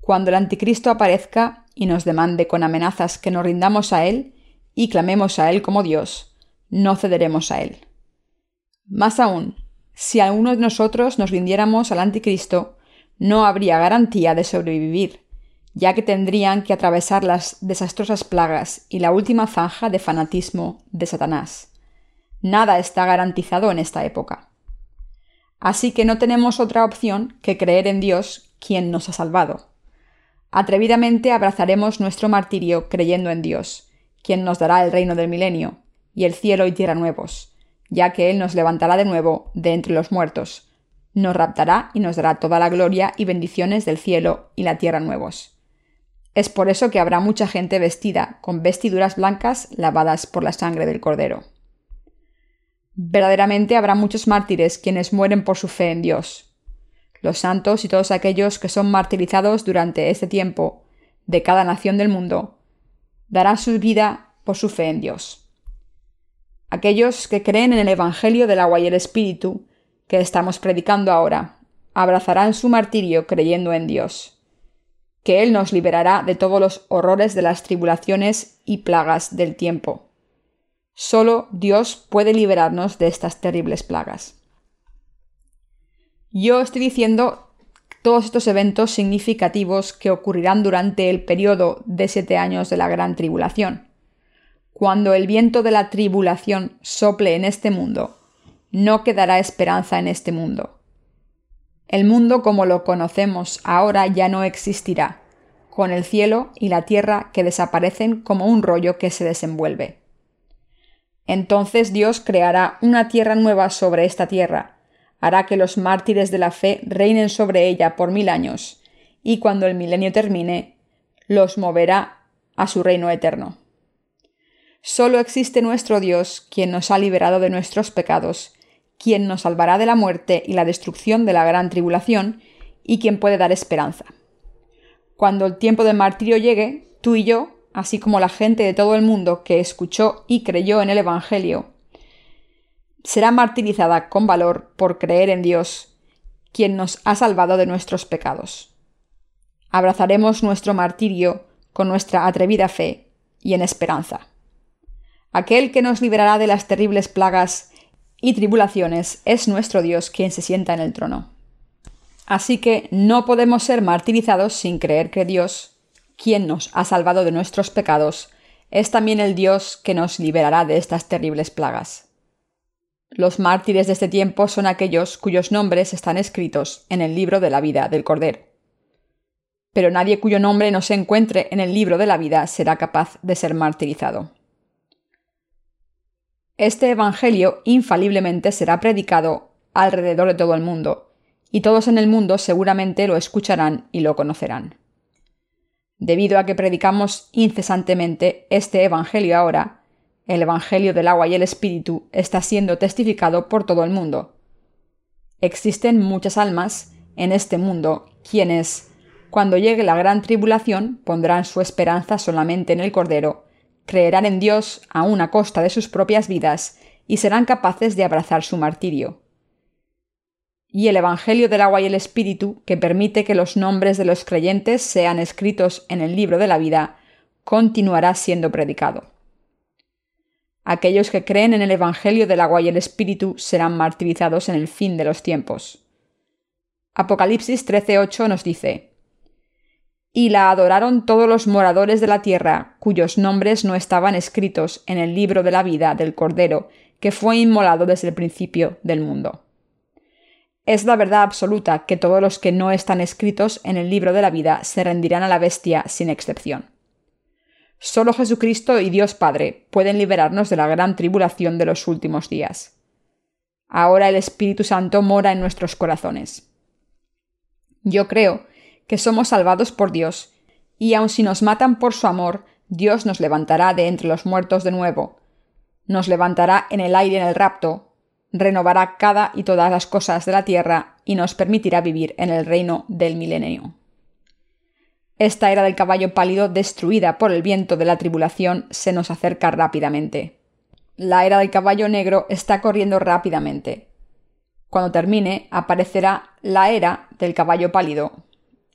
Cuando el Anticristo aparezca y nos demande con amenazas que nos rindamos a Él y clamemos a Él como Dios, no cederemos a Él. Más aún, si alguno de nosotros nos rindiéramos al Anticristo, no habría garantía de sobrevivir, ya que tendrían que atravesar las desastrosas plagas y la última zanja de fanatismo de Satanás. Nada está garantizado en esta época. Así que no tenemos otra opción que creer en Dios, quien nos ha salvado. Atrevidamente abrazaremos nuestro martirio creyendo en Dios, quien nos dará el reino del milenio, y el cielo y tierra nuevos, ya que Él nos levantará de nuevo de entre los muertos, nos raptará y nos dará toda la gloria y bendiciones del cielo y la tierra nuevos. Es por eso que habrá mucha gente vestida con vestiduras blancas lavadas por la sangre del Cordero. Verdaderamente habrá muchos mártires quienes mueren por su fe en Dios. Los santos y todos aquellos que son martirizados durante este tiempo de cada nación del mundo darán su vida por su fe en Dios. Aquellos que creen en el Evangelio del agua y el Espíritu que estamos predicando ahora abrazarán su martirio creyendo en Dios que Él nos liberará de todos los horrores de las tribulaciones y plagas del tiempo. Solo Dios puede liberarnos de estas terribles plagas. Yo estoy diciendo todos estos eventos significativos que ocurrirán durante el periodo de siete años de la gran tribulación. Cuando el viento de la tribulación sople en este mundo, no quedará esperanza en este mundo. El mundo como lo conocemos ahora ya no existirá, con el cielo y la tierra que desaparecen como un rollo que se desenvuelve. Entonces Dios creará una tierra nueva sobre esta tierra, hará que los mártires de la fe reinen sobre ella por mil años, y cuando el milenio termine, los moverá a su reino eterno. Solo existe nuestro Dios, quien nos ha liberado de nuestros pecados quien nos salvará de la muerte y la destrucción de la gran tribulación, y quien puede dar esperanza. Cuando el tiempo del martirio llegue, tú y yo, así como la gente de todo el mundo que escuchó y creyó en el Evangelio, será martirizada con valor por creer en Dios, quien nos ha salvado de nuestros pecados. Abrazaremos nuestro martirio con nuestra atrevida fe y en esperanza. Aquel que nos liberará de las terribles plagas y tribulaciones es nuestro Dios quien se sienta en el trono. Así que no podemos ser martirizados sin creer que Dios, quien nos ha salvado de nuestros pecados, es también el Dios que nos liberará de estas terribles plagas. Los mártires de este tiempo son aquellos cuyos nombres están escritos en el libro de la vida del Cordero. Pero nadie cuyo nombre no se encuentre en el libro de la vida será capaz de ser martirizado. Este Evangelio infaliblemente será predicado alrededor de todo el mundo, y todos en el mundo seguramente lo escucharán y lo conocerán. Debido a que predicamos incesantemente este Evangelio ahora, el Evangelio del agua y el Espíritu está siendo testificado por todo el mundo. Existen muchas almas en este mundo quienes, cuando llegue la gran tribulación, pondrán su esperanza solamente en el Cordero creerán en Dios a una costa de sus propias vidas y serán capaces de abrazar su martirio. Y el Evangelio del agua y el Espíritu, que permite que los nombres de los creyentes sean escritos en el libro de la vida, continuará siendo predicado. Aquellos que creen en el Evangelio del agua y el Espíritu serán martirizados en el fin de los tiempos. Apocalipsis 13:8 nos dice, y la adoraron todos los moradores de la tierra, cuyos nombres no estaban escritos en el libro de la vida del Cordero, que fue inmolado desde el principio del mundo. Es la verdad absoluta que todos los que no están escritos en el libro de la vida se rendirán a la bestia sin excepción. Solo Jesucristo y Dios Padre pueden liberarnos de la gran tribulación de los últimos días. Ahora el Espíritu Santo mora en nuestros corazones. Yo creo que somos salvados por Dios, y aun si nos matan por su amor, Dios nos levantará de entre los muertos de nuevo, nos levantará en el aire en el rapto, renovará cada y todas las cosas de la tierra y nos permitirá vivir en el reino del milenio. Esta era del caballo pálido destruida por el viento de la tribulación se nos acerca rápidamente. La era del caballo negro está corriendo rápidamente. Cuando termine, aparecerá la era del caballo pálido,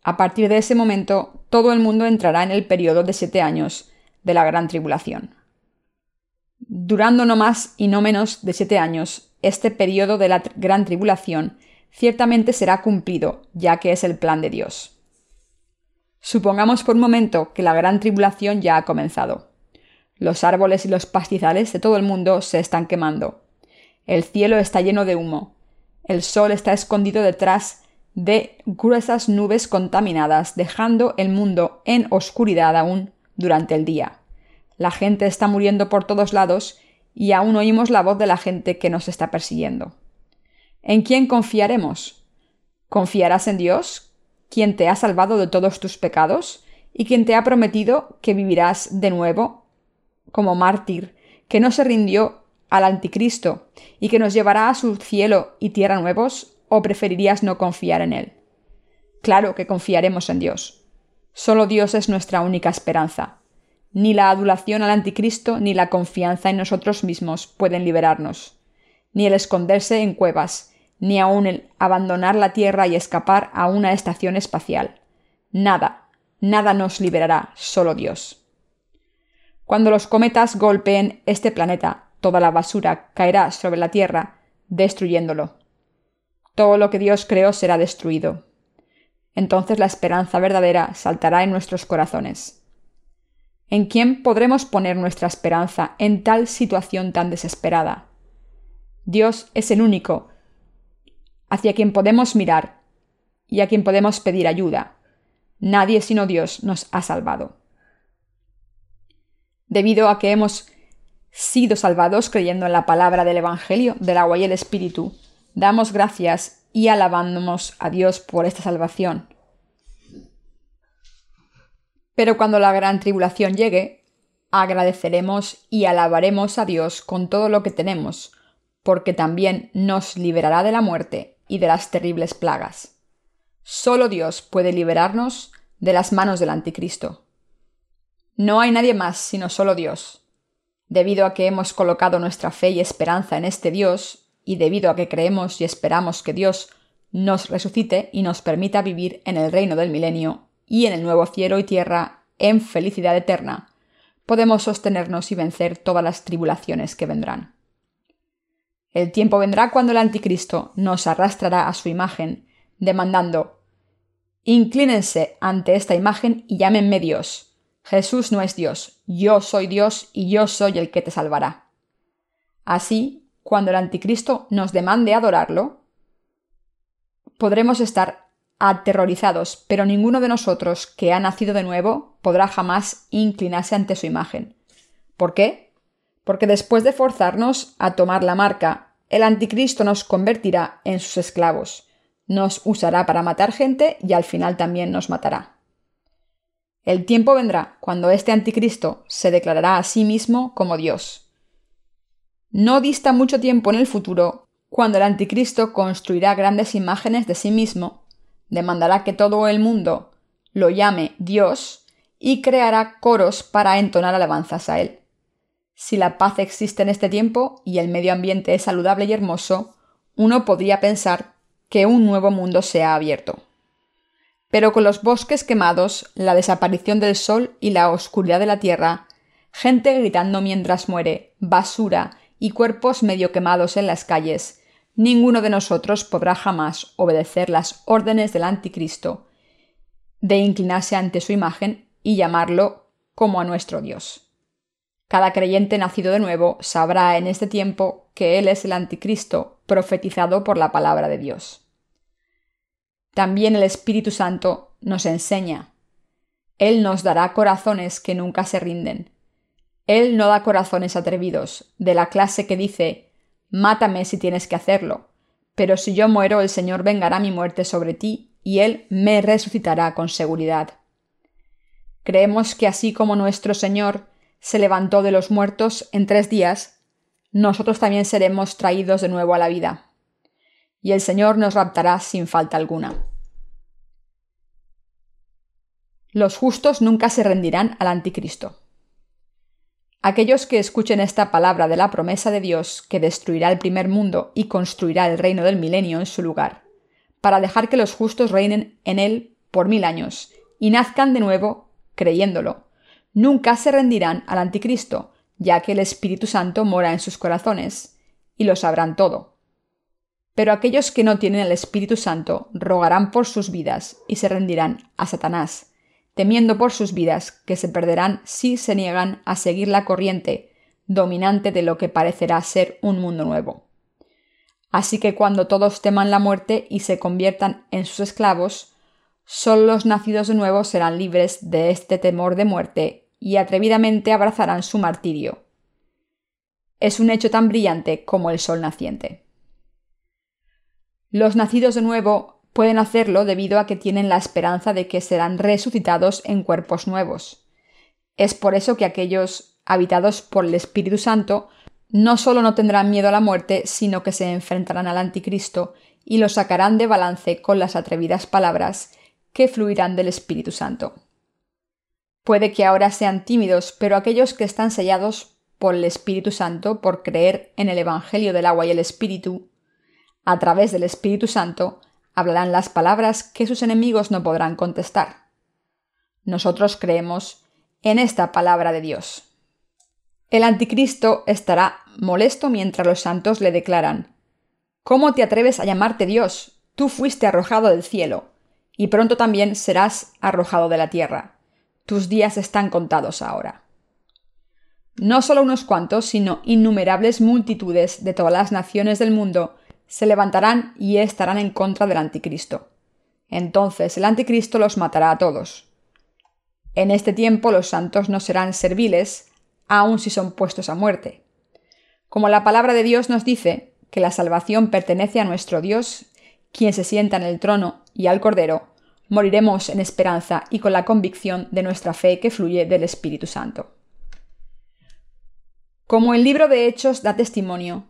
a partir de ese momento, todo el mundo entrará en el periodo de siete años de la gran tribulación. Durando no más y no menos de siete años, este periodo de la gran tribulación ciertamente será cumplido, ya que es el plan de Dios. Supongamos por un momento que la gran tribulación ya ha comenzado. Los árboles y los pastizales de todo el mundo se están quemando. El cielo está lleno de humo. El sol está escondido detrás de gruesas nubes contaminadas, dejando el mundo en oscuridad aún durante el día. La gente está muriendo por todos lados y aún oímos la voz de la gente que nos está persiguiendo. ¿En quién confiaremos? ¿Confiarás en Dios, quien te ha salvado de todos tus pecados y quien te ha prometido que vivirás de nuevo como mártir, que no se rindió al anticristo y que nos llevará a su cielo y tierra nuevos o preferirías no confiar en Él? Claro que confiaremos en Dios. Solo Dios es nuestra única esperanza. Ni la adulación al anticristo ni la confianza en nosotros mismos pueden liberarnos. Ni el esconderse en cuevas, ni aun el abandonar la Tierra y escapar a una estación espacial. Nada, nada nos liberará, solo Dios. Cuando los cometas golpeen este planeta, toda la basura caerá sobre la Tierra, destruyéndolo todo lo que Dios creó será destruido. Entonces la esperanza verdadera saltará en nuestros corazones. ¿En quién podremos poner nuestra esperanza en tal situación tan desesperada? Dios es el único hacia quien podemos mirar y a quien podemos pedir ayuda. Nadie sino Dios nos ha salvado. Debido a que hemos sido salvados creyendo en la palabra del Evangelio del agua y el Espíritu, Damos gracias y alabamos a Dios por esta salvación. Pero cuando la gran tribulación llegue, agradeceremos y alabaremos a Dios con todo lo que tenemos, porque también nos liberará de la muerte y de las terribles plagas. Solo Dios puede liberarnos de las manos del anticristo. No hay nadie más sino solo Dios. Debido a que hemos colocado nuestra fe y esperanza en este Dios, y debido a que creemos y esperamos que Dios nos resucite y nos permita vivir en el reino del milenio y en el nuevo cielo y tierra en felicidad eterna, podemos sostenernos y vencer todas las tribulaciones que vendrán. El tiempo vendrá cuando el anticristo nos arrastrará a su imagen, demandando Inclínense ante esta imagen y llámenme Dios. Jesús no es Dios, yo soy Dios y yo soy el que te salvará. Así, cuando el anticristo nos demande adorarlo, podremos estar aterrorizados, pero ninguno de nosotros que ha nacido de nuevo podrá jamás inclinarse ante su imagen. ¿Por qué? Porque después de forzarnos a tomar la marca, el anticristo nos convertirá en sus esclavos, nos usará para matar gente y al final también nos matará. El tiempo vendrá cuando este anticristo se declarará a sí mismo como Dios. No dista mucho tiempo en el futuro cuando el anticristo construirá grandes imágenes de sí mismo, demandará que todo el mundo lo llame Dios y creará coros para entonar alabanzas a él. Si la paz existe en este tiempo y el medio ambiente es saludable y hermoso, uno podría pensar que un nuevo mundo se ha abierto. Pero con los bosques quemados, la desaparición del sol y la oscuridad de la tierra, gente gritando mientras muere, basura y cuerpos medio quemados en las calles, ninguno de nosotros podrá jamás obedecer las órdenes del anticristo de inclinarse ante su imagen y llamarlo como a nuestro Dios. Cada creyente nacido de nuevo sabrá en este tiempo que Él es el anticristo profetizado por la palabra de Dios. También el Espíritu Santo nos enseña. Él nos dará corazones que nunca se rinden. Él no da corazones atrevidos, de la clase que dice Mátame si tienes que hacerlo. Pero si yo muero, el Señor vengará mi muerte sobre ti, y Él me resucitará con seguridad. Creemos que así como nuestro Señor se levantó de los muertos en tres días, nosotros también seremos traídos de nuevo a la vida. Y el Señor nos raptará sin falta alguna. Los justos nunca se rendirán al anticristo. Aquellos que escuchen esta palabra de la promesa de Dios que destruirá el primer mundo y construirá el reino del milenio en su lugar, para dejar que los justos reinen en él por mil años y nazcan de nuevo creyéndolo, nunca se rendirán al anticristo, ya que el Espíritu Santo mora en sus corazones, y lo sabrán todo. Pero aquellos que no tienen el Espíritu Santo rogarán por sus vidas y se rendirán a Satanás, temiendo por sus vidas que se perderán si se niegan a seguir la corriente dominante de lo que parecerá ser un mundo nuevo. Así que cuando todos teman la muerte y se conviertan en sus esclavos, solo los nacidos de nuevo serán libres de este temor de muerte y atrevidamente abrazarán su martirio. Es un hecho tan brillante como el sol naciente. Los nacidos de nuevo pueden hacerlo debido a que tienen la esperanza de que serán resucitados en cuerpos nuevos. Es por eso que aquellos habitados por el Espíritu Santo no solo no tendrán miedo a la muerte, sino que se enfrentarán al anticristo y lo sacarán de balance con las atrevidas palabras que fluirán del Espíritu Santo. Puede que ahora sean tímidos, pero aquellos que están sellados por el Espíritu Santo, por creer en el Evangelio del agua y el Espíritu, a través del Espíritu Santo, hablarán las palabras que sus enemigos no podrán contestar. Nosotros creemos en esta palabra de Dios. El anticristo estará molesto mientras los santos le declaran ¿Cómo te atreves a llamarte Dios? Tú fuiste arrojado del cielo, y pronto también serás arrojado de la tierra. Tus días están contados ahora. No solo unos cuantos, sino innumerables multitudes de todas las naciones del mundo se levantarán y estarán en contra del anticristo. Entonces el anticristo los matará a todos. En este tiempo los santos no serán serviles, aun si son puestos a muerte. Como la palabra de Dios nos dice que la salvación pertenece a nuestro Dios, quien se sienta en el trono, y al Cordero, moriremos en esperanza y con la convicción de nuestra fe que fluye del Espíritu Santo. Como el libro de Hechos da testimonio,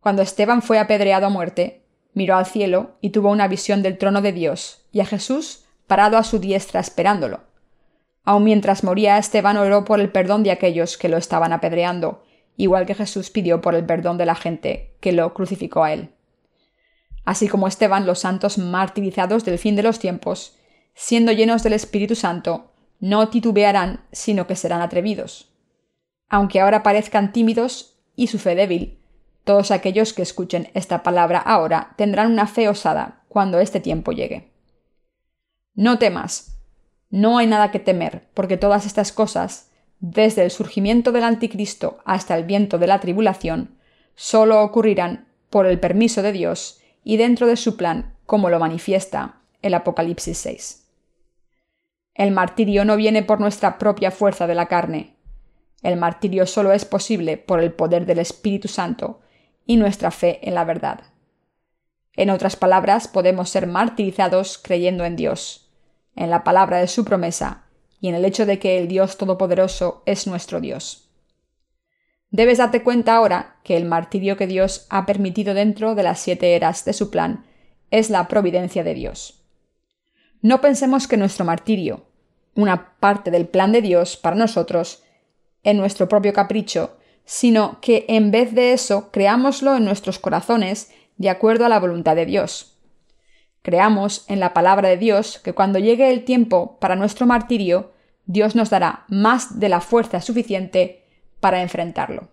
cuando Esteban fue apedreado a muerte, miró al cielo y tuvo una visión del trono de Dios y a Jesús parado a su diestra esperándolo. Aun mientras moría, Esteban oró por el perdón de aquellos que lo estaban apedreando, igual que Jesús pidió por el perdón de la gente que lo crucificó a él. Así como Esteban, los santos martirizados del fin de los tiempos, siendo llenos del Espíritu Santo, no titubearán, sino que serán atrevidos. Aunque ahora parezcan tímidos y su fe débil, todos aquellos que escuchen esta palabra ahora tendrán una fe osada cuando este tiempo llegue. No temas, no hay nada que temer, porque todas estas cosas, desde el surgimiento del anticristo hasta el viento de la tribulación, solo ocurrirán por el permiso de Dios y dentro de su plan, como lo manifiesta el Apocalipsis 6. El martirio no viene por nuestra propia fuerza de la carne. El martirio solo es posible por el poder del Espíritu Santo y nuestra fe en la verdad. En otras palabras, podemos ser martirizados creyendo en Dios, en la palabra de su promesa y en el hecho de que el Dios Todopoderoso es nuestro Dios. Debes darte cuenta ahora que el martirio que Dios ha permitido dentro de las siete eras de su plan es la providencia de Dios. No pensemos que nuestro martirio, una parte del plan de Dios para nosotros, en nuestro propio capricho, sino que en vez de eso creámoslo en nuestros corazones de acuerdo a la voluntad de Dios. Creamos en la palabra de Dios que cuando llegue el tiempo para nuestro martirio, Dios nos dará más de la fuerza suficiente para enfrentarlo.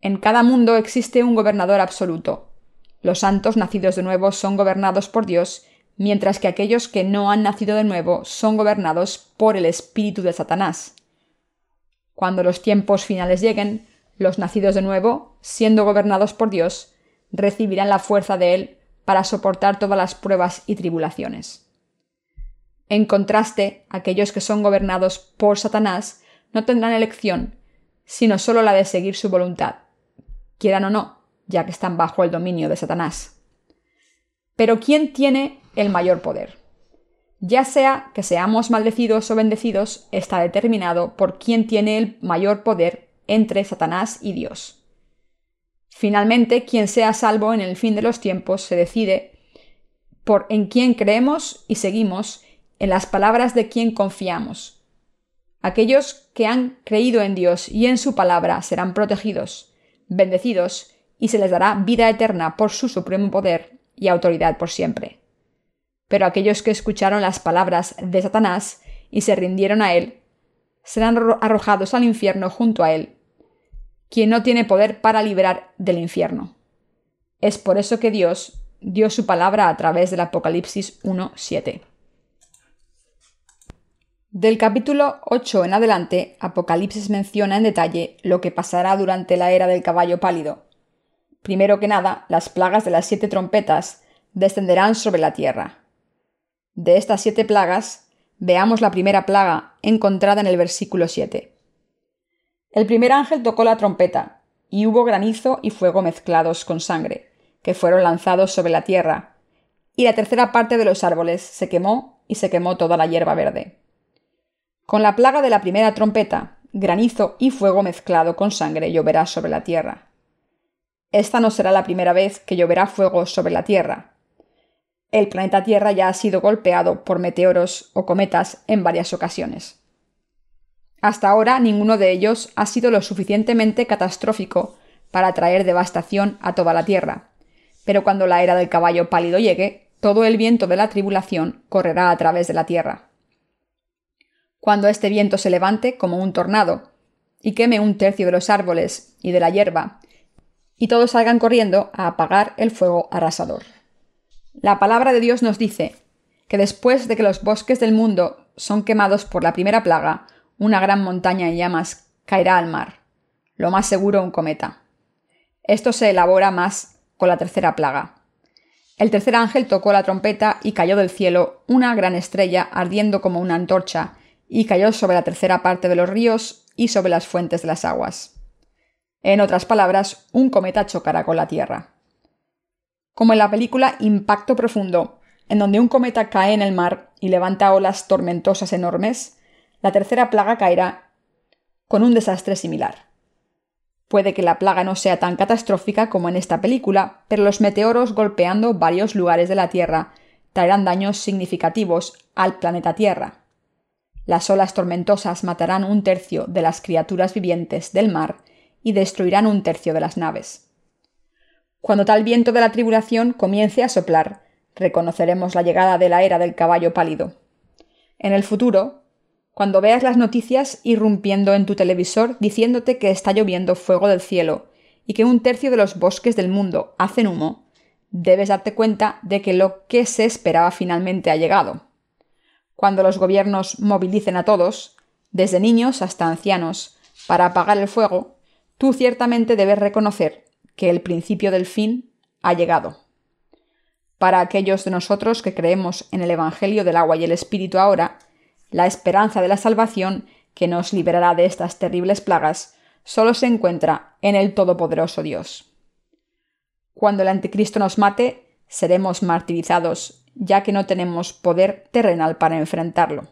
En cada mundo existe un gobernador absoluto. Los santos nacidos de nuevo son gobernados por Dios mientras que aquellos que no han nacido de nuevo son gobernados por el espíritu de Satanás. Cuando los tiempos finales lleguen, los nacidos de nuevo, siendo gobernados por Dios, recibirán la fuerza de Él para soportar todas las pruebas y tribulaciones. En contraste, aquellos que son gobernados por Satanás no tendrán elección, sino solo la de seguir su voluntad, quieran o no, ya que están bajo el dominio de Satanás. Pero ¿quién tiene el mayor poder. Ya sea que seamos maldecidos o bendecidos, está determinado por quién tiene el mayor poder entre Satanás y Dios. Finalmente, quien sea salvo en el fin de los tiempos se decide por en quién creemos y seguimos, en las palabras de quien confiamos. Aquellos que han creído en Dios y en su palabra serán protegidos, bendecidos, y se les dará vida eterna por su supremo poder y autoridad por siempre pero aquellos que escucharon las palabras de Satanás y se rindieron a él, serán arrojados al infierno junto a él, quien no tiene poder para liberar del infierno. Es por eso que Dios dio su palabra a través del Apocalipsis 1.7. Del capítulo 8 en adelante, Apocalipsis menciona en detalle lo que pasará durante la era del caballo pálido. Primero que nada, las plagas de las siete trompetas descenderán sobre la tierra. De estas siete plagas, veamos la primera plaga encontrada en el versículo 7. El primer ángel tocó la trompeta, y hubo granizo y fuego mezclados con sangre, que fueron lanzados sobre la tierra, y la tercera parte de los árboles se quemó y se quemó toda la hierba verde. Con la plaga de la primera trompeta, granizo y fuego mezclado con sangre lloverá sobre la tierra. Esta no será la primera vez que lloverá fuego sobre la tierra, el planeta Tierra ya ha sido golpeado por meteoros o cometas en varias ocasiones. Hasta ahora ninguno de ellos ha sido lo suficientemente catastrófico para traer devastación a toda la Tierra, pero cuando la era del caballo pálido llegue, todo el viento de la tribulación correrá a través de la Tierra. Cuando este viento se levante como un tornado y queme un tercio de los árboles y de la hierba, y todos salgan corriendo a apagar el fuego arrasador. La palabra de Dios nos dice que después de que los bosques del mundo son quemados por la primera plaga, una gran montaña en llamas caerá al mar. Lo más seguro un cometa. Esto se elabora más con la tercera plaga. El tercer ángel tocó la trompeta y cayó del cielo una gran estrella ardiendo como una antorcha, y cayó sobre la tercera parte de los ríos y sobre las fuentes de las aguas. En otras palabras, un cometa chocará con la tierra como en la película Impacto Profundo, en donde un cometa cae en el mar y levanta olas tormentosas enormes, la tercera plaga caerá con un desastre similar. Puede que la plaga no sea tan catastrófica como en esta película, pero los meteoros golpeando varios lugares de la Tierra traerán daños significativos al planeta Tierra. Las olas tormentosas matarán un tercio de las criaturas vivientes del mar y destruirán un tercio de las naves. Cuando tal viento de la tribulación comience a soplar, reconoceremos la llegada de la era del caballo pálido. En el futuro, cuando veas las noticias irrumpiendo en tu televisor diciéndote que está lloviendo fuego del cielo y que un tercio de los bosques del mundo hacen humo, debes darte cuenta de que lo que se esperaba finalmente ha llegado. Cuando los gobiernos movilicen a todos, desde niños hasta ancianos, para apagar el fuego, tú ciertamente debes reconocer que el principio del fin ha llegado. Para aquellos de nosotros que creemos en el Evangelio del agua y el Espíritu ahora, la esperanza de la salvación que nos liberará de estas terribles plagas solo se encuentra en el Todopoderoso Dios. Cuando el anticristo nos mate, seremos martirizados, ya que no tenemos poder terrenal para enfrentarlo.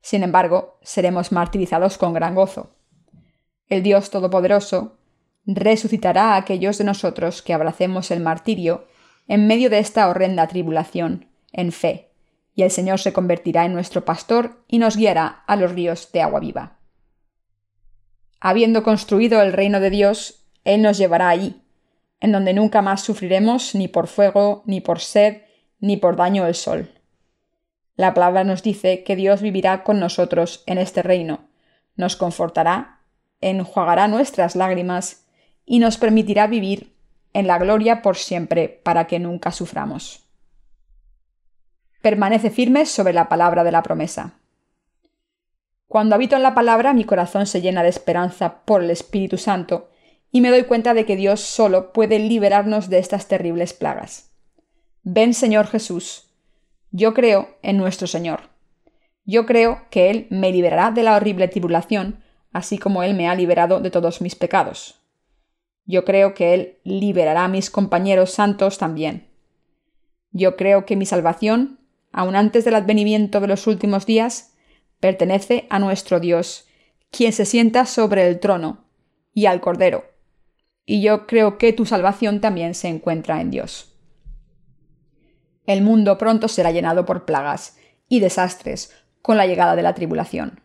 Sin embargo, seremos martirizados con gran gozo. El Dios Todopoderoso resucitará a aquellos de nosotros que abracemos el martirio en medio de esta horrenda tribulación, en fe, y el Señor se convertirá en nuestro pastor y nos guiará a los ríos de agua viva. Habiendo construido el reino de Dios, Él nos llevará allí, en donde nunca más sufriremos ni por fuego, ni por sed, ni por daño el sol. La palabra nos dice que Dios vivirá con nosotros en este reino, nos confortará, enjuagará nuestras lágrimas y nos permitirá vivir en la gloria por siempre para que nunca suframos. Permanece firme sobre la palabra de la promesa. Cuando habito en la palabra, mi corazón se llena de esperanza por el Espíritu Santo, y me doy cuenta de que Dios solo puede liberarnos de estas terribles plagas. Ven, Señor Jesús. Yo creo en nuestro Señor. Yo creo que Él me liberará de la horrible tribulación, así como Él me ha liberado de todos mis pecados. Yo creo que Él liberará a mis compañeros santos también. Yo creo que mi salvación, aun antes del advenimiento de los últimos días, pertenece a nuestro Dios, quien se sienta sobre el trono, y al Cordero. Y yo creo que tu salvación también se encuentra en Dios. El mundo pronto será llenado por plagas y desastres con la llegada de la tribulación.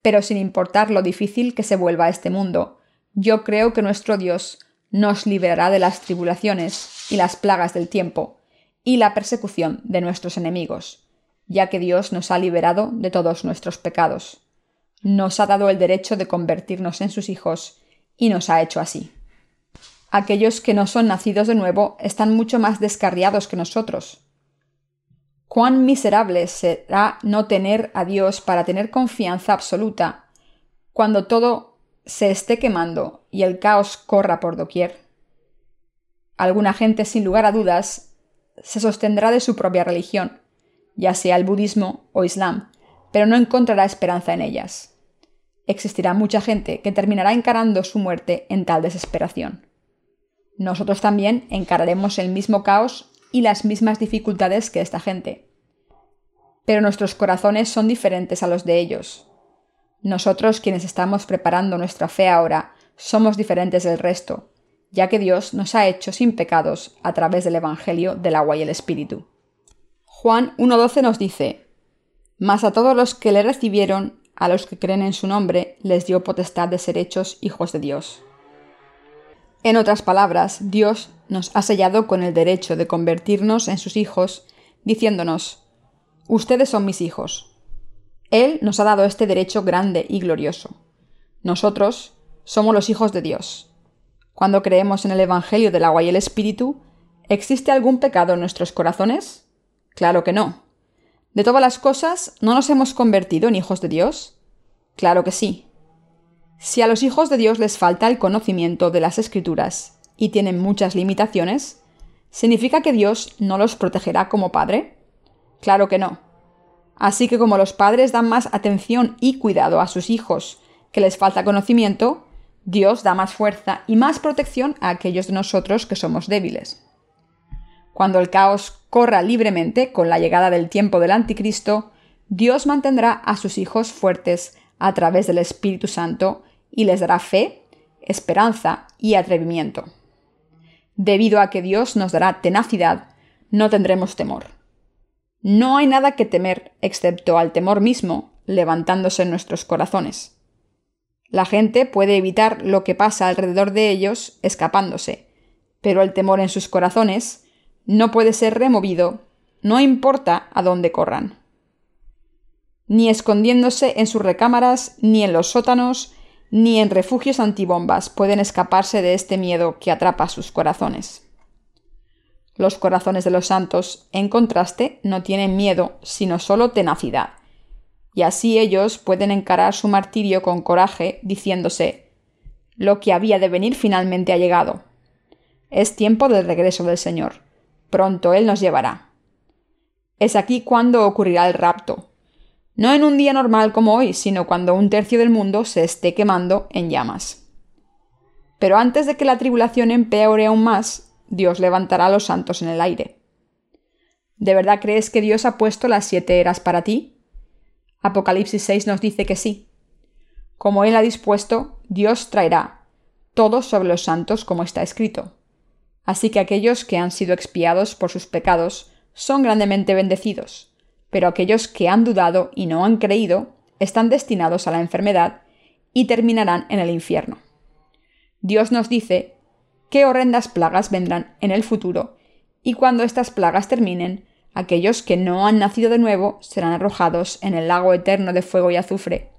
Pero sin importar lo difícil que se vuelva este mundo, yo creo que nuestro Dios nos liberará de las tribulaciones y las plagas del tiempo y la persecución de nuestros enemigos, ya que Dios nos ha liberado de todos nuestros pecados. Nos ha dado el derecho de convertirnos en sus hijos y nos ha hecho así. Aquellos que no son nacidos de nuevo están mucho más descarriados que nosotros. Cuán miserable será no tener a Dios para tener confianza absoluta cuando todo se esté quemando y el caos corra por doquier. Alguna gente, sin lugar a dudas, se sostendrá de su propia religión, ya sea el budismo o islam, pero no encontrará esperanza en ellas. Existirá mucha gente que terminará encarando su muerte en tal desesperación. Nosotros también encararemos el mismo caos y las mismas dificultades que esta gente. Pero nuestros corazones son diferentes a los de ellos. Nosotros quienes estamos preparando nuestra fe ahora somos diferentes del resto, ya que Dios nos ha hecho sin pecados a través del Evangelio del agua y el Espíritu. Juan 1.12 nos dice, Mas a todos los que le recibieron, a los que creen en su nombre, les dio potestad de ser hechos hijos de Dios. En otras palabras, Dios nos ha sellado con el derecho de convertirnos en sus hijos, diciéndonos, Ustedes son mis hijos. Él nos ha dado este derecho grande y glorioso. Nosotros somos los hijos de Dios. Cuando creemos en el Evangelio del agua y el Espíritu, ¿existe algún pecado en nuestros corazones? Claro que no. ¿De todas las cosas no nos hemos convertido en hijos de Dios? Claro que sí. Si a los hijos de Dios les falta el conocimiento de las escrituras y tienen muchas limitaciones, ¿significa que Dios no los protegerá como Padre? Claro que no. Así que como los padres dan más atención y cuidado a sus hijos que les falta conocimiento, Dios da más fuerza y más protección a aquellos de nosotros que somos débiles. Cuando el caos corra libremente con la llegada del tiempo del anticristo, Dios mantendrá a sus hijos fuertes a través del Espíritu Santo y les dará fe, esperanza y atrevimiento. Debido a que Dios nos dará tenacidad, no tendremos temor. No hay nada que temer excepto al temor mismo levantándose en nuestros corazones. La gente puede evitar lo que pasa alrededor de ellos escapándose, pero el temor en sus corazones no puede ser removido, no importa a dónde corran. Ni escondiéndose en sus recámaras, ni en los sótanos, ni en refugios antibombas pueden escaparse de este miedo que atrapa sus corazones. Los corazones de los santos, en contraste, no tienen miedo, sino solo tenacidad. Y así ellos pueden encarar su martirio con coraje, diciéndose Lo que había de venir finalmente ha llegado. Es tiempo del regreso del Señor. Pronto Él nos llevará. Es aquí cuando ocurrirá el rapto, no en un día normal como hoy, sino cuando un tercio del mundo se esté quemando en llamas. Pero antes de que la tribulación empeore aún más, Dios levantará a los santos en el aire. ¿De verdad crees que Dios ha puesto las siete eras para ti? Apocalipsis 6 nos dice que sí. Como Él ha dispuesto, Dios traerá todo sobre los santos como está escrito. Así que aquellos que han sido expiados por sus pecados son grandemente bendecidos pero aquellos que han dudado y no han creído están destinados a la enfermedad y terminarán en el infierno. Dios nos dice qué horrendas plagas vendrán en el futuro, y cuando estas plagas terminen, aquellos que no han nacido de nuevo serán arrojados en el lago eterno de fuego y azufre.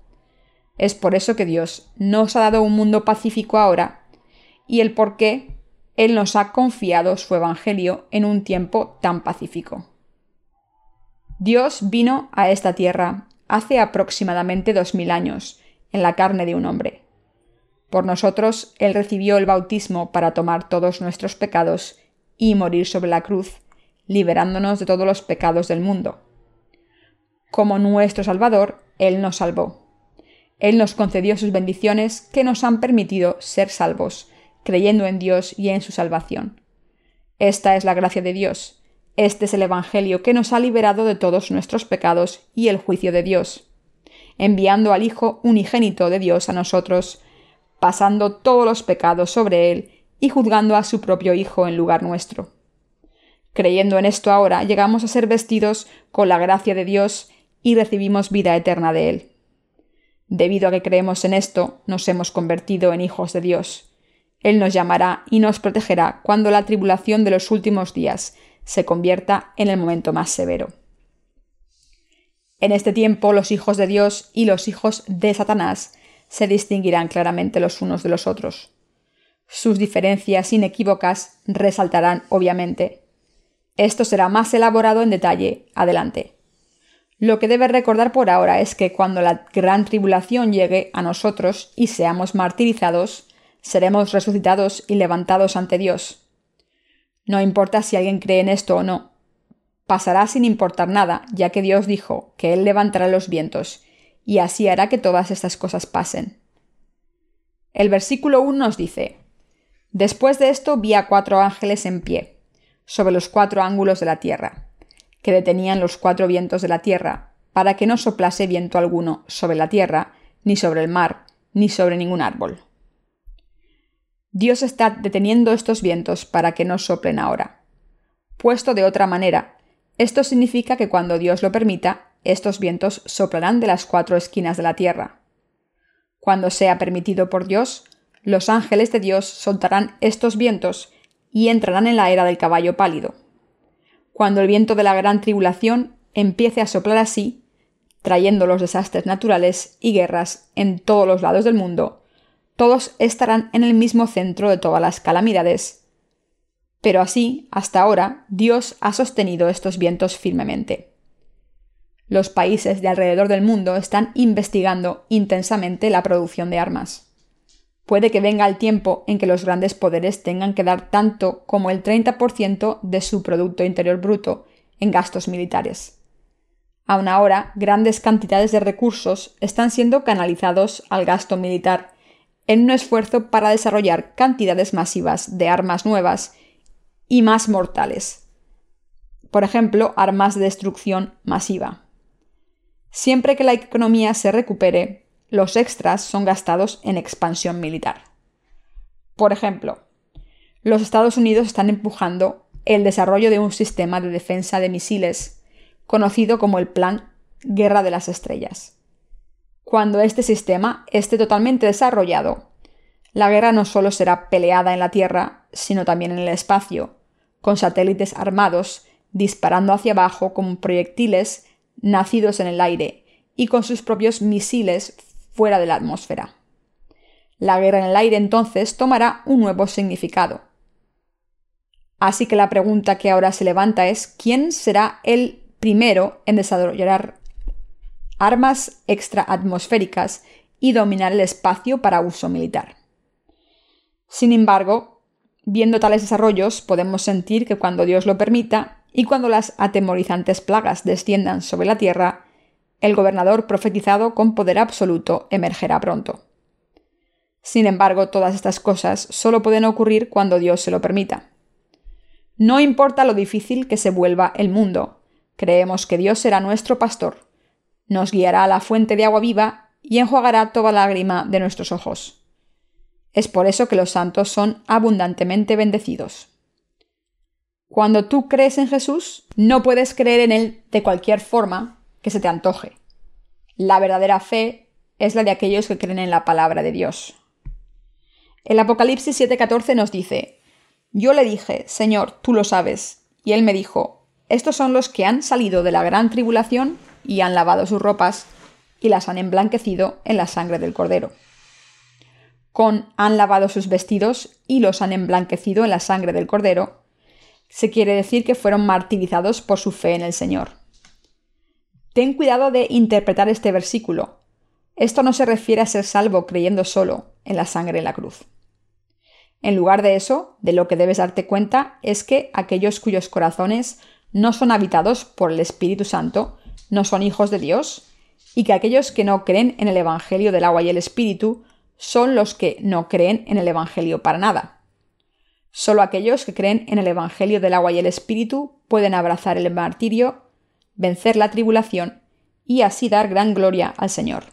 Es por eso que Dios nos ha dado un mundo pacífico ahora, y el por qué Él nos ha confiado su Evangelio en un tiempo tan pacífico. Dios vino a esta tierra hace aproximadamente dos mil años, en la carne de un hombre. Por nosotros Él recibió el bautismo para tomar todos nuestros pecados y morir sobre la cruz, liberándonos de todos los pecados del mundo. Como nuestro Salvador, Él nos salvó. Él nos concedió sus bendiciones que nos han permitido ser salvos, creyendo en Dios y en su salvación. Esta es la gracia de Dios, este es el Evangelio que nos ha liberado de todos nuestros pecados y el juicio de Dios, enviando al Hijo unigénito de Dios a nosotros, pasando todos los pecados sobre él y juzgando a su propio Hijo en lugar nuestro. Creyendo en esto ahora, llegamos a ser vestidos con la gracia de Dios y recibimos vida eterna de Él. Debido a que creemos en esto, nos hemos convertido en hijos de Dios. Él nos llamará y nos protegerá cuando la tribulación de los últimos días se convierta en el momento más severo. En este tiempo los hijos de Dios y los hijos de Satanás se distinguirán claramente los unos de los otros. Sus diferencias inequívocas resaltarán obviamente. Esto será más elaborado en detalle adelante. Lo que debe recordar por ahora es que cuando la gran tribulación llegue a nosotros y seamos martirizados, seremos resucitados y levantados ante Dios. No importa si alguien cree en esto o no. Pasará sin importar nada, ya que Dios dijo que Él levantará los vientos, y así hará que todas estas cosas pasen. El versículo 1 nos dice, Después de esto vi a cuatro ángeles en pie, sobre los cuatro ángulos de la tierra, que detenían los cuatro vientos de la tierra, para que no soplase viento alguno sobre la tierra, ni sobre el mar, ni sobre ningún árbol. Dios está deteniendo estos vientos para que no soplen ahora. Puesto de otra manera, esto significa que cuando Dios lo permita, estos vientos soplarán de las cuatro esquinas de la tierra. Cuando sea permitido por Dios, los ángeles de Dios soltarán estos vientos y entrarán en la era del caballo pálido. Cuando el viento de la gran tribulación empiece a soplar así, trayendo los desastres naturales y guerras en todos los lados del mundo, todos estarán en el mismo centro de todas las calamidades. Pero así, hasta ahora, Dios ha sostenido estos vientos firmemente. Los países de alrededor del mundo están investigando intensamente la producción de armas. Puede que venga el tiempo en que los grandes poderes tengan que dar tanto como el 30% de su Producto Interior Bruto en gastos militares. Aún ahora, grandes cantidades de recursos están siendo canalizados al gasto militar en un esfuerzo para desarrollar cantidades masivas de armas nuevas y más mortales. Por ejemplo, armas de destrucción masiva. Siempre que la economía se recupere, los extras son gastados en expansión militar. Por ejemplo, los Estados Unidos están empujando el desarrollo de un sistema de defensa de misiles conocido como el Plan Guerra de las Estrellas. Cuando este sistema esté totalmente desarrollado, la guerra no solo será peleada en la Tierra, sino también en el espacio, con satélites armados disparando hacia abajo como proyectiles nacidos en el aire y con sus propios misiles fuera de la atmósfera. La guerra en el aire entonces tomará un nuevo significado. Así que la pregunta que ahora se levanta es ¿quién será el primero en desarrollar armas extraatmosféricas y dominar el espacio para uso militar? Sin embargo, viendo tales desarrollos, podemos sentir que cuando Dios lo permita y cuando las atemorizantes plagas desciendan sobre la tierra, el gobernador profetizado con poder absoluto emergerá pronto. Sin embargo, todas estas cosas solo pueden ocurrir cuando Dios se lo permita. No importa lo difícil que se vuelva el mundo, creemos que Dios será nuestro pastor, nos guiará a la fuente de agua viva y enjuagará toda lágrima de nuestros ojos. Es por eso que los santos son abundantemente bendecidos. Cuando tú crees en Jesús, no puedes creer en Él de cualquier forma que se te antoje. La verdadera fe es la de aquellos que creen en la palabra de Dios. El Apocalipsis 7:14 nos dice, Yo le dije, Señor, tú lo sabes. Y él me dijo, Estos son los que han salido de la gran tribulación y han lavado sus ropas y las han emblanquecido en la sangre del Cordero. Con han lavado sus vestidos y los han emblanquecido en la sangre del Cordero, se quiere decir que fueron martirizados por su fe en el Señor. Ten cuidado de interpretar este versículo. Esto no se refiere a ser salvo creyendo solo en la sangre en la cruz. En lugar de eso, de lo que debes darte cuenta es que aquellos cuyos corazones no son habitados por el Espíritu Santo no son hijos de Dios, y que aquellos que no creen en el Evangelio del agua y el Espíritu son los que no creen en el Evangelio para nada. Solo aquellos que creen en el Evangelio del agua y el Espíritu pueden abrazar el martirio vencer la tribulación y así dar gran gloria al Señor.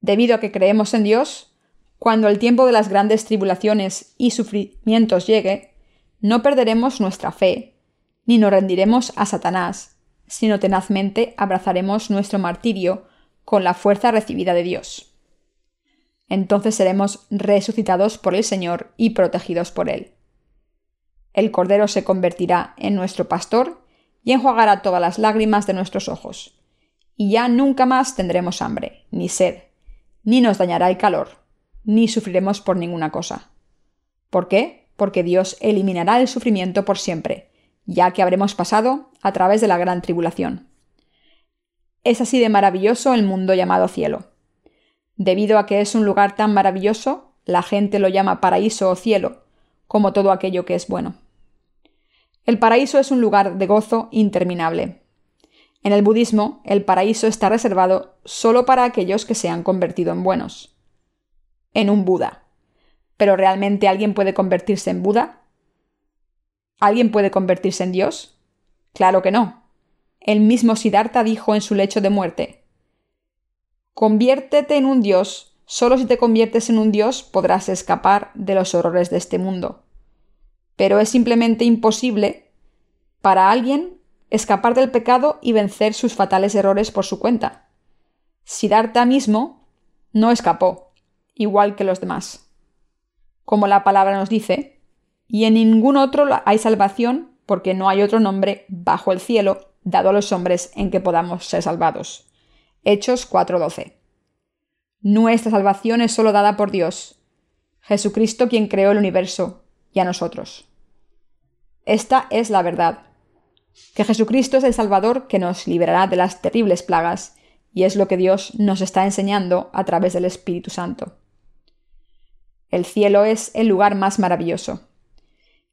Debido a que creemos en Dios, cuando el tiempo de las grandes tribulaciones y sufrimientos llegue, no perderemos nuestra fe, ni nos rendiremos a Satanás, sino tenazmente abrazaremos nuestro martirio con la fuerza recibida de Dios. Entonces seremos resucitados por el Señor y protegidos por Él. El Cordero se convertirá en nuestro pastor y enjuagará todas las lágrimas de nuestros ojos. Y ya nunca más tendremos hambre, ni sed, ni nos dañará el calor, ni sufriremos por ninguna cosa. ¿Por qué? Porque Dios eliminará el sufrimiento por siempre, ya que habremos pasado a través de la gran tribulación. Es así de maravilloso el mundo llamado cielo. Debido a que es un lugar tan maravilloso, la gente lo llama paraíso o cielo, como todo aquello que es bueno. El paraíso es un lugar de gozo interminable. En el budismo, el paraíso está reservado solo para aquellos que se han convertido en buenos. En un Buda. ¿Pero realmente alguien puede convertirse en Buda? ¿Alguien puede convertirse en Dios? Claro que no. El mismo Siddhartha dijo en su lecho de muerte, Conviértete en un Dios, solo si te conviertes en un Dios podrás escapar de los horrores de este mundo pero es simplemente imposible para alguien escapar del pecado y vencer sus fatales errores por su cuenta. Siddhartha mismo no escapó, igual que los demás. Como la palabra nos dice, y en ningún otro hay salvación porque no hay otro nombre bajo el cielo dado a los hombres en que podamos ser salvados. Hechos 4:12. Nuestra salvación es solo dada por Dios, Jesucristo quien creó el universo, y a nosotros. Esta es la verdad, que Jesucristo es el Salvador que nos liberará de las terribles plagas, y es lo que Dios nos está enseñando a través del Espíritu Santo. El cielo es el lugar más maravilloso.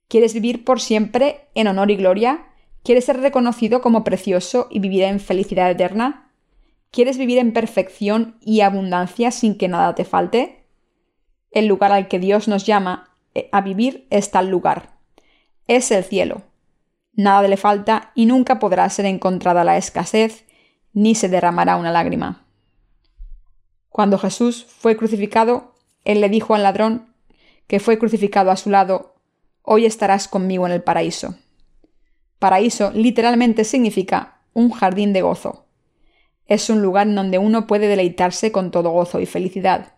¿Quieres vivir por siempre en honor y gloria? ¿Quieres ser reconocido como precioso y vivir en felicidad eterna? ¿Quieres vivir en perfección y abundancia sin que nada te falte? El lugar al que Dios nos llama eh, a vivir es tal lugar es el cielo. Nada le falta y nunca podrá ser encontrada la escasez, ni se derramará una lágrima. Cuando Jesús fue crucificado, él le dijo al ladrón que fue crucificado a su lado, Hoy estarás conmigo en el paraíso. Paraíso literalmente significa un jardín de gozo. Es un lugar en donde uno puede deleitarse con todo gozo y felicidad.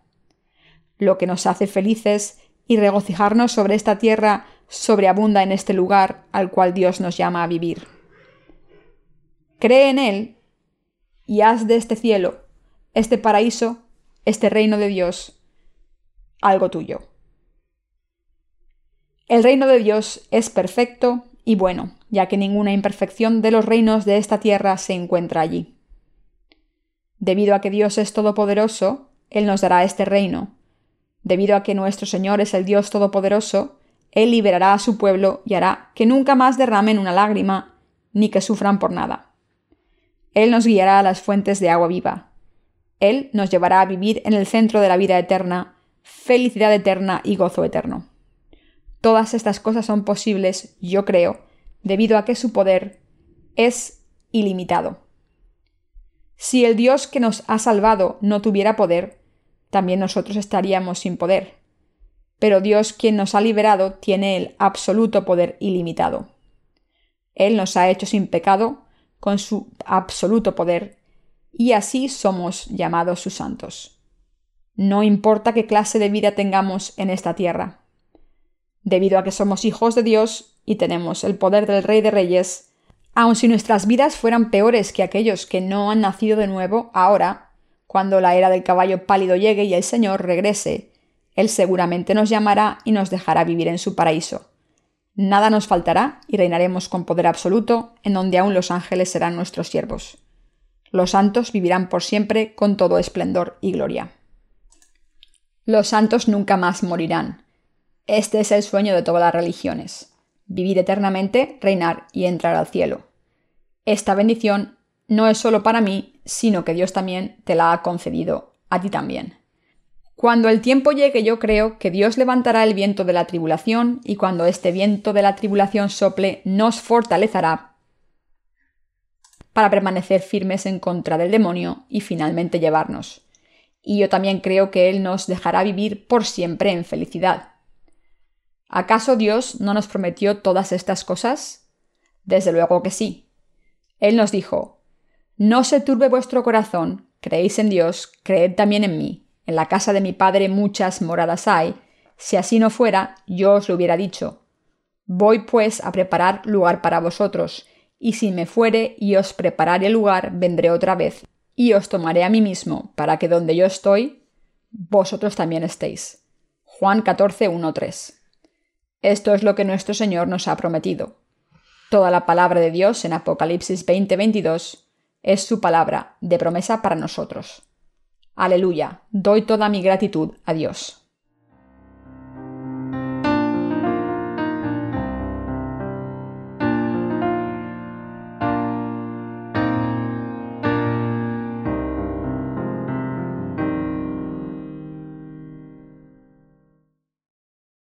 Lo que nos hace felices y regocijarnos sobre esta tierra sobreabunda en este lugar al cual Dios nos llama a vivir. Cree en Él y haz de este cielo, este paraíso, este reino de Dios, algo tuyo. El reino de Dios es perfecto y bueno, ya que ninguna imperfección de los reinos de esta tierra se encuentra allí. Debido a que Dios es todopoderoso, Él nos dará este reino. Debido a que nuestro Señor es el Dios todopoderoso, Él liberará a su pueblo y hará que nunca más derramen una lágrima, ni que sufran por nada. Él nos guiará a las fuentes de agua viva. Él nos llevará a vivir en el centro de la vida eterna, felicidad eterna y gozo eterno. Todas estas cosas son posibles, yo creo, debido a que su poder es ilimitado. Si el Dios que nos ha salvado no tuviera poder, también nosotros estaríamos sin poder. Pero Dios quien nos ha liberado tiene el absoluto poder ilimitado. Él nos ha hecho sin pecado con su absoluto poder, y así somos llamados sus santos. No importa qué clase de vida tengamos en esta tierra. Debido a que somos hijos de Dios y tenemos el poder del Rey de Reyes, Aun si nuestras vidas fueran peores que aquellos que no han nacido de nuevo, ahora, cuando la era del caballo pálido llegue y el Señor regrese, Él seguramente nos llamará y nos dejará vivir en su paraíso. Nada nos faltará y reinaremos con poder absoluto, en donde aún los ángeles serán nuestros siervos. Los santos vivirán por siempre con todo esplendor y gloria. Los santos nunca más morirán. Este es el sueño de todas las religiones vivir eternamente, reinar y entrar al cielo. Esta bendición no es solo para mí, sino que Dios también te la ha concedido a ti también. Cuando el tiempo llegue yo creo que Dios levantará el viento de la tribulación y cuando este viento de la tribulación sople nos fortalecerá para permanecer firmes en contra del demonio y finalmente llevarnos. Y yo también creo que Él nos dejará vivir por siempre en felicidad. ¿Acaso Dios no nos prometió todas estas cosas? Desde luego que sí. Él nos dijo, No se turbe vuestro corazón, creéis en Dios, creed también en mí. En la casa de mi Padre muchas moradas hay. Si así no fuera, yo os lo hubiera dicho. Voy pues a preparar lugar para vosotros, y si me fuere y os prepararé lugar, vendré otra vez, y os tomaré a mí mismo, para que donde yo estoy, vosotros también estéis. Juan 14, 3. Esto es lo que nuestro Señor nos ha prometido. Toda la palabra de Dios en Apocalipsis 20:22 es su palabra de promesa para nosotros. Aleluya, doy toda mi gratitud a Dios.